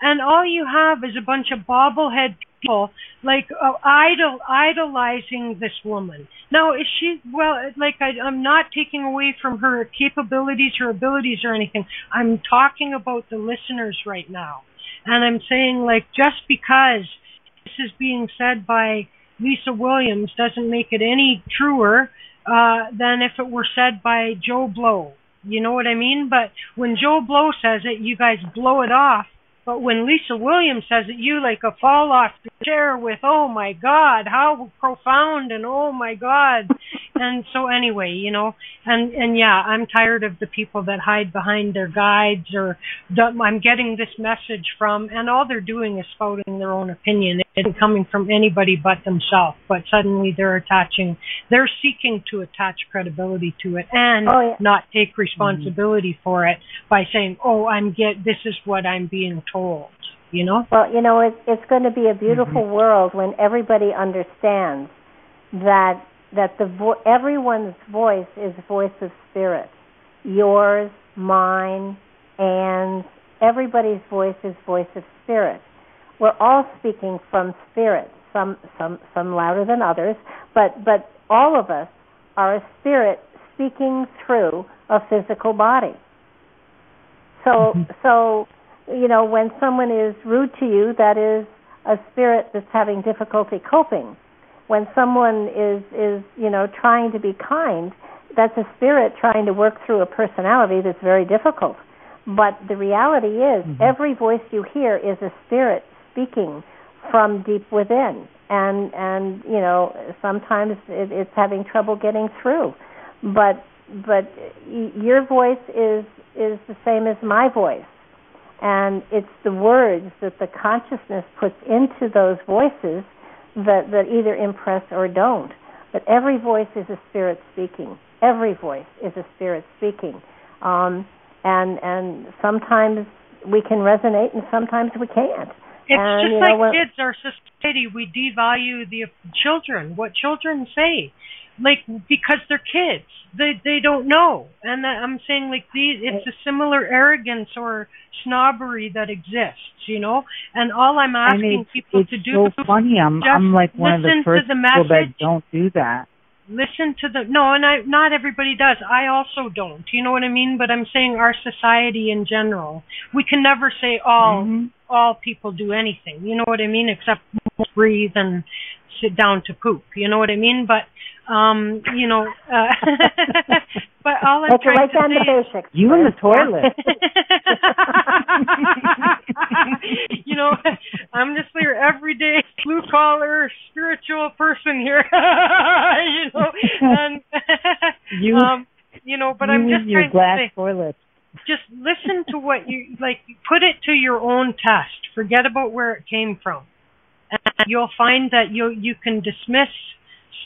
And all you have is a bunch of bobblehead people like uh, idol idolizing this woman. Now, is she well? Like I, I'm not taking away from her capabilities, her abilities, or anything. I'm talking about the listeners right now, and I'm saying like just because this is being said by Lisa Williams doesn't make it any truer uh, than if it were said by Joe Blow. You know what I mean? But when Joe Blow says it, you guys blow it off. But when Lisa Williams says it, you like a fall off the chair with, oh my God, how profound and oh my God. and so anyway, you know, and, and yeah, I'm tired of the people that hide behind their guides or I'm getting this message from, and all they're doing is spouting their own opinion. It isn't coming from anybody but themselves, but suddenly they're attaching, they're seeking to attach credibility to it and Oh, yeah. not take responsibility for it by saying, "Oh, I'm get this is what I'm being told." You know? Well, you know, it, it's going to be a mm-hmm. beautiful world when everybody understands that that the vo- everyone's voice is voice of spirit. Yours, mine, and everybody's voice is voice of spirit. We're all speaking from spirit. Some some some louder than others, but but all of us are a spirit speaking through a physical body. So mm-hmm. so you know when someone is rude to you, that is a spirit that's having difficulty coping. When someone is is you know trying to be kind, that's a spirit trying to work through a personality that's very difficult. But the reality is, mm-hmm. every voice you hear is a spirit speaking from deep within, and and you know sometimes it, it's having trouble getting through. But but y- your voice is is the same as my voice, and it's the words that the consciousness puts into those voices that that either impress or don't. But every voice is a spirit speaking. Every voice is a spirit speaking, um, and and sometimes we can resonate, and sometimes we can't. It's And, just like know, kids, our society, we devalue the children, what children say, like because they're kids, they they don't know. And I'm saying like these, it's a similar arrogance or snobbery that exists, you know. And all I'm asking people it's to do so funny. I'm just I'm like one of the first the people that don't do that. listen to the no and i not everybody does i also don't you know what i mean but i'm saying our society in general we can never say all Mhm. all people do anything you know what i mean except breathe and sit down to poop you know what i mean but um you know uh but all i'm Let's trying write to down say the basics. You in the toilet. you know, I'm just your everyday blue collar spiritual person here. you know, and You- um, you know, but you I'm just your trying glass to say, toilet. just listen to what you like. Put it to your own test. Forget about where it came from, and you'll find that you you can dismiss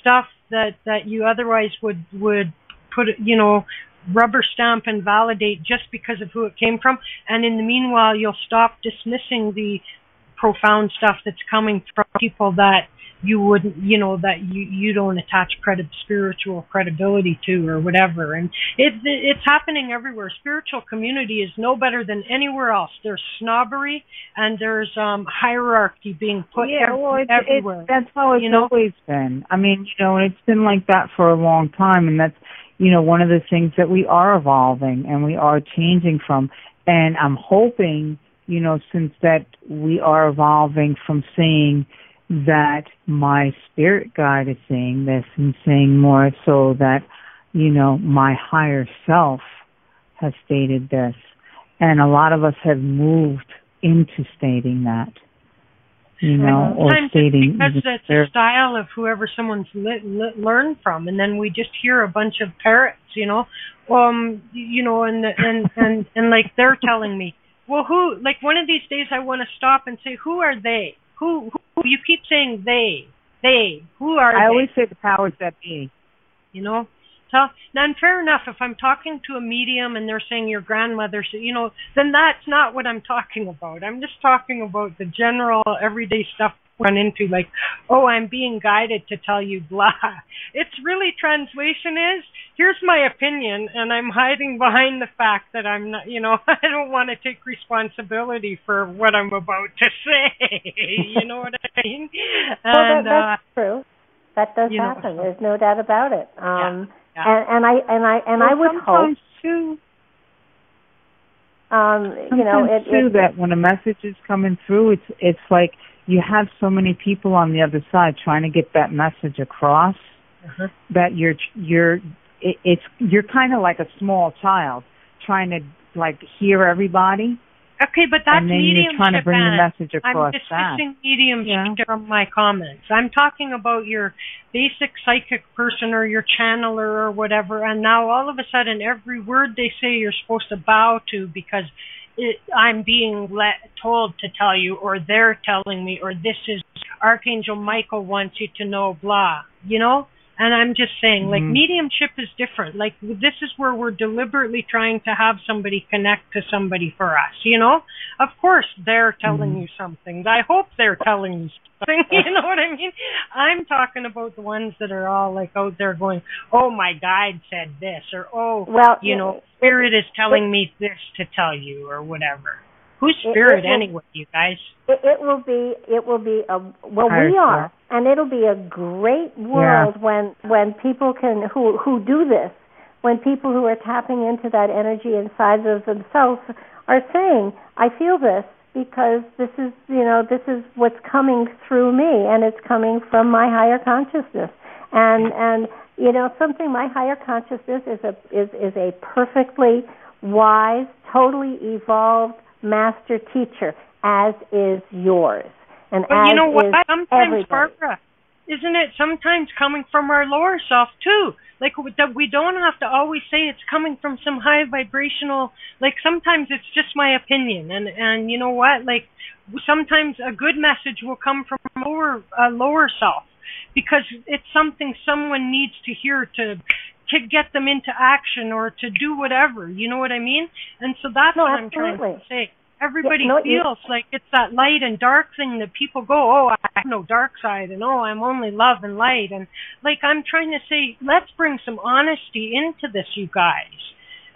stuff that that you otherwise would would put you know rubber stamp and validate just because of who it came from. And in the meanwhile, you'll stop dismissing the profound stuff that's coming from people that you wouldn't, you know, that you you don't attach credit spiritual credibility to or whatever. And it it's happening everywhere. Spiritual community is no better than anywhere else. There's snobbery and there's um hierarchy being put yeah, every, well, it's, everywhere. It's, that's how it's you know? always been. I mean, you know, it's been like that for a long time, and that's you know one of the things that we are evolving and we are changing from. And I'm hoping, you know, since that we are evolving from seeing that my spirit guide is saying this and saying more so that, you know, my higher self has stated this. And a lot of us have moved into stating that. You know, or stating because the spirit- a style of whoever someone's learned from, and then we just hear a bunch of parrots, you know, um, you know, and and and and like they're telling me, well, who? Like one of these days, I want to stop and say, who are they? Who? Who? You keep saying they, they. Who are I they? always say the powers that be. you know so now and fair enough if i'm talking to a medium and they're saying your grandmother so you know then that's not what i'm talking about i'm just talking about the general everyday stuff run into like oh i'm being guided to tell you blah it's really translation is here's my opinion and i'm hiding behind the fact that i'm not you know i don't want to take responsibility for what i'm about to say you know what i mean well, that, and uh that's true. That does you know, happen. so- There's no doubt about it. Um, yeah. And, and I and I and I Well, would hope, sometimes too. um, you know, Sometimes it, too it, that when a message is coming through, it's it's like you have so many people on the other side trying to get that message across uh-huh. that you're you're it, it's you're kind of like a small child trying to like hear everybody, Okay, but that's and then you're trying to bring the message I'm across that. mediumship Yeah. from my comments. I'm talking about your basic psychic person or your channeler or whatever, and now all of a sudden every word they say you're supposed to bow to because I'm being let, told to tell you, or they're telling me, or this is Archangel Michael wants you to know, blah. You know? And I'm just saying, like, Mhm. mediumship is different. Like, this is where we're deliberately trying to have somebody connect to somebody for us, you know? Of course, they're telling Mhm. you something. I hope they're telling you something, you know what I mean? I'm talking about the ones that are all, like, out there going, oh, my guide said this, or, oh, well, you know, spirit is telling me this to tell you, or whatever. Who's It- spirit it will- anyway, you guys? it, it will be it will be a well Higher we are self. and it'll be a great world when when people can who who do this when people who are tapping into that energy inside of themselves are saying i feel this because this is you know this is what's coming through me and it's coming from my higher consciousness and and you know something my higher consciousness is a is is a perfectly wise totally evolved master teacher as is yours and But as you know what? is Sometimes. Barbara, isn't it sometimes coming from our lower self too? Like w- that we don't have to always say it's coming from some high vibrational. Like sometimes it's just my opinion, and and you know what? Like w- sometimes a good message will come from lower uh, lower self because it's something someone needs to hear to to get them into action or to do whatever. You know what I mean? And so that's No, what I'm trying to say. Everybody no, you- feels like it's that light and dark thing that people go, oh, I have no dark side, and oh, I'm only love and light, and like I'm trying to say, let's bring some honesty into this, you guys.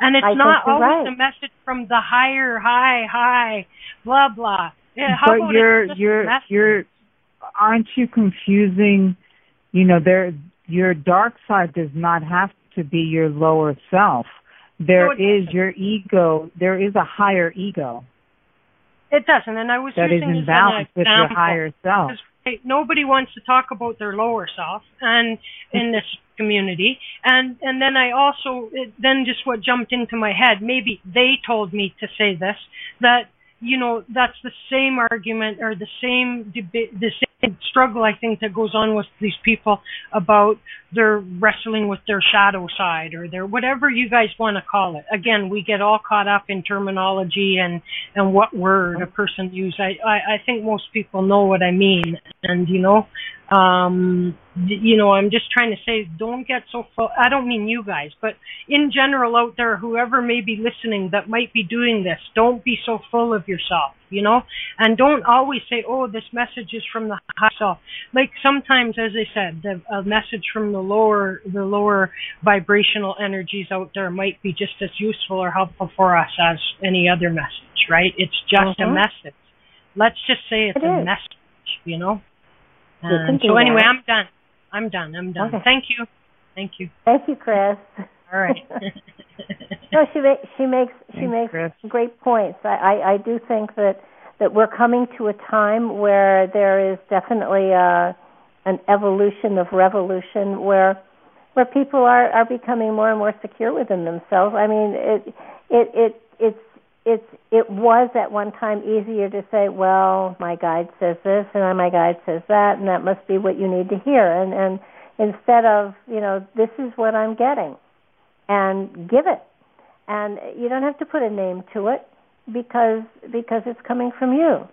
And it's I not always right. a message from the higher, high, high, blah blah. Yeah, how but about you're it's just a you're you're aren't you confusing you know there your dark side does not have to be your lower self. There No, is doesn't. your ego. There is a higher ego. It doesn't, and I was that is using in as an balance with your higher self. nobody wants to talk about their lower self and in this community. And and then i also it, then just what jumped into my head maybe they told me to say this that you know that's the same argument or the same debate the same struggle i think that goes on with these people about their wrestling with their shadow side or their whatever you guys want to call it. Again we get all caught up in terminology and and what word a person use. I i, I think most people know what i mean. And you know um you know i'm just trying to say don't get so full i don't mean you guys but in general out there whoever may be listening that might be doing this don't be so full of yourself you know and don't always say oh this message is from the high self like sometimes as i said the a message from the lower the lower vibrational energies out there might be just as useful or helpful for us as any other message right it's just Mhm. a message let's just say it's It a is. message you know and so anyway, that. I'm done. I'm done. I'm done. Okay. Thank you. Thank you. Thank you, Chris. All right. no, she ma- she makes she Thanks, makes Chris. great points. I, I I do think that that we're coming to a time where there is definitely a an evolution of revolution where where people are are becoming more and more secure within themselves. I mean, it it it it's it's it was at one time easier to say, well, my guide says this and my guide says that, and that must be what you need to hear, and and instead of you know this is what I'm getting, and give it, and you don't have to put a name to it because because it's coming from you.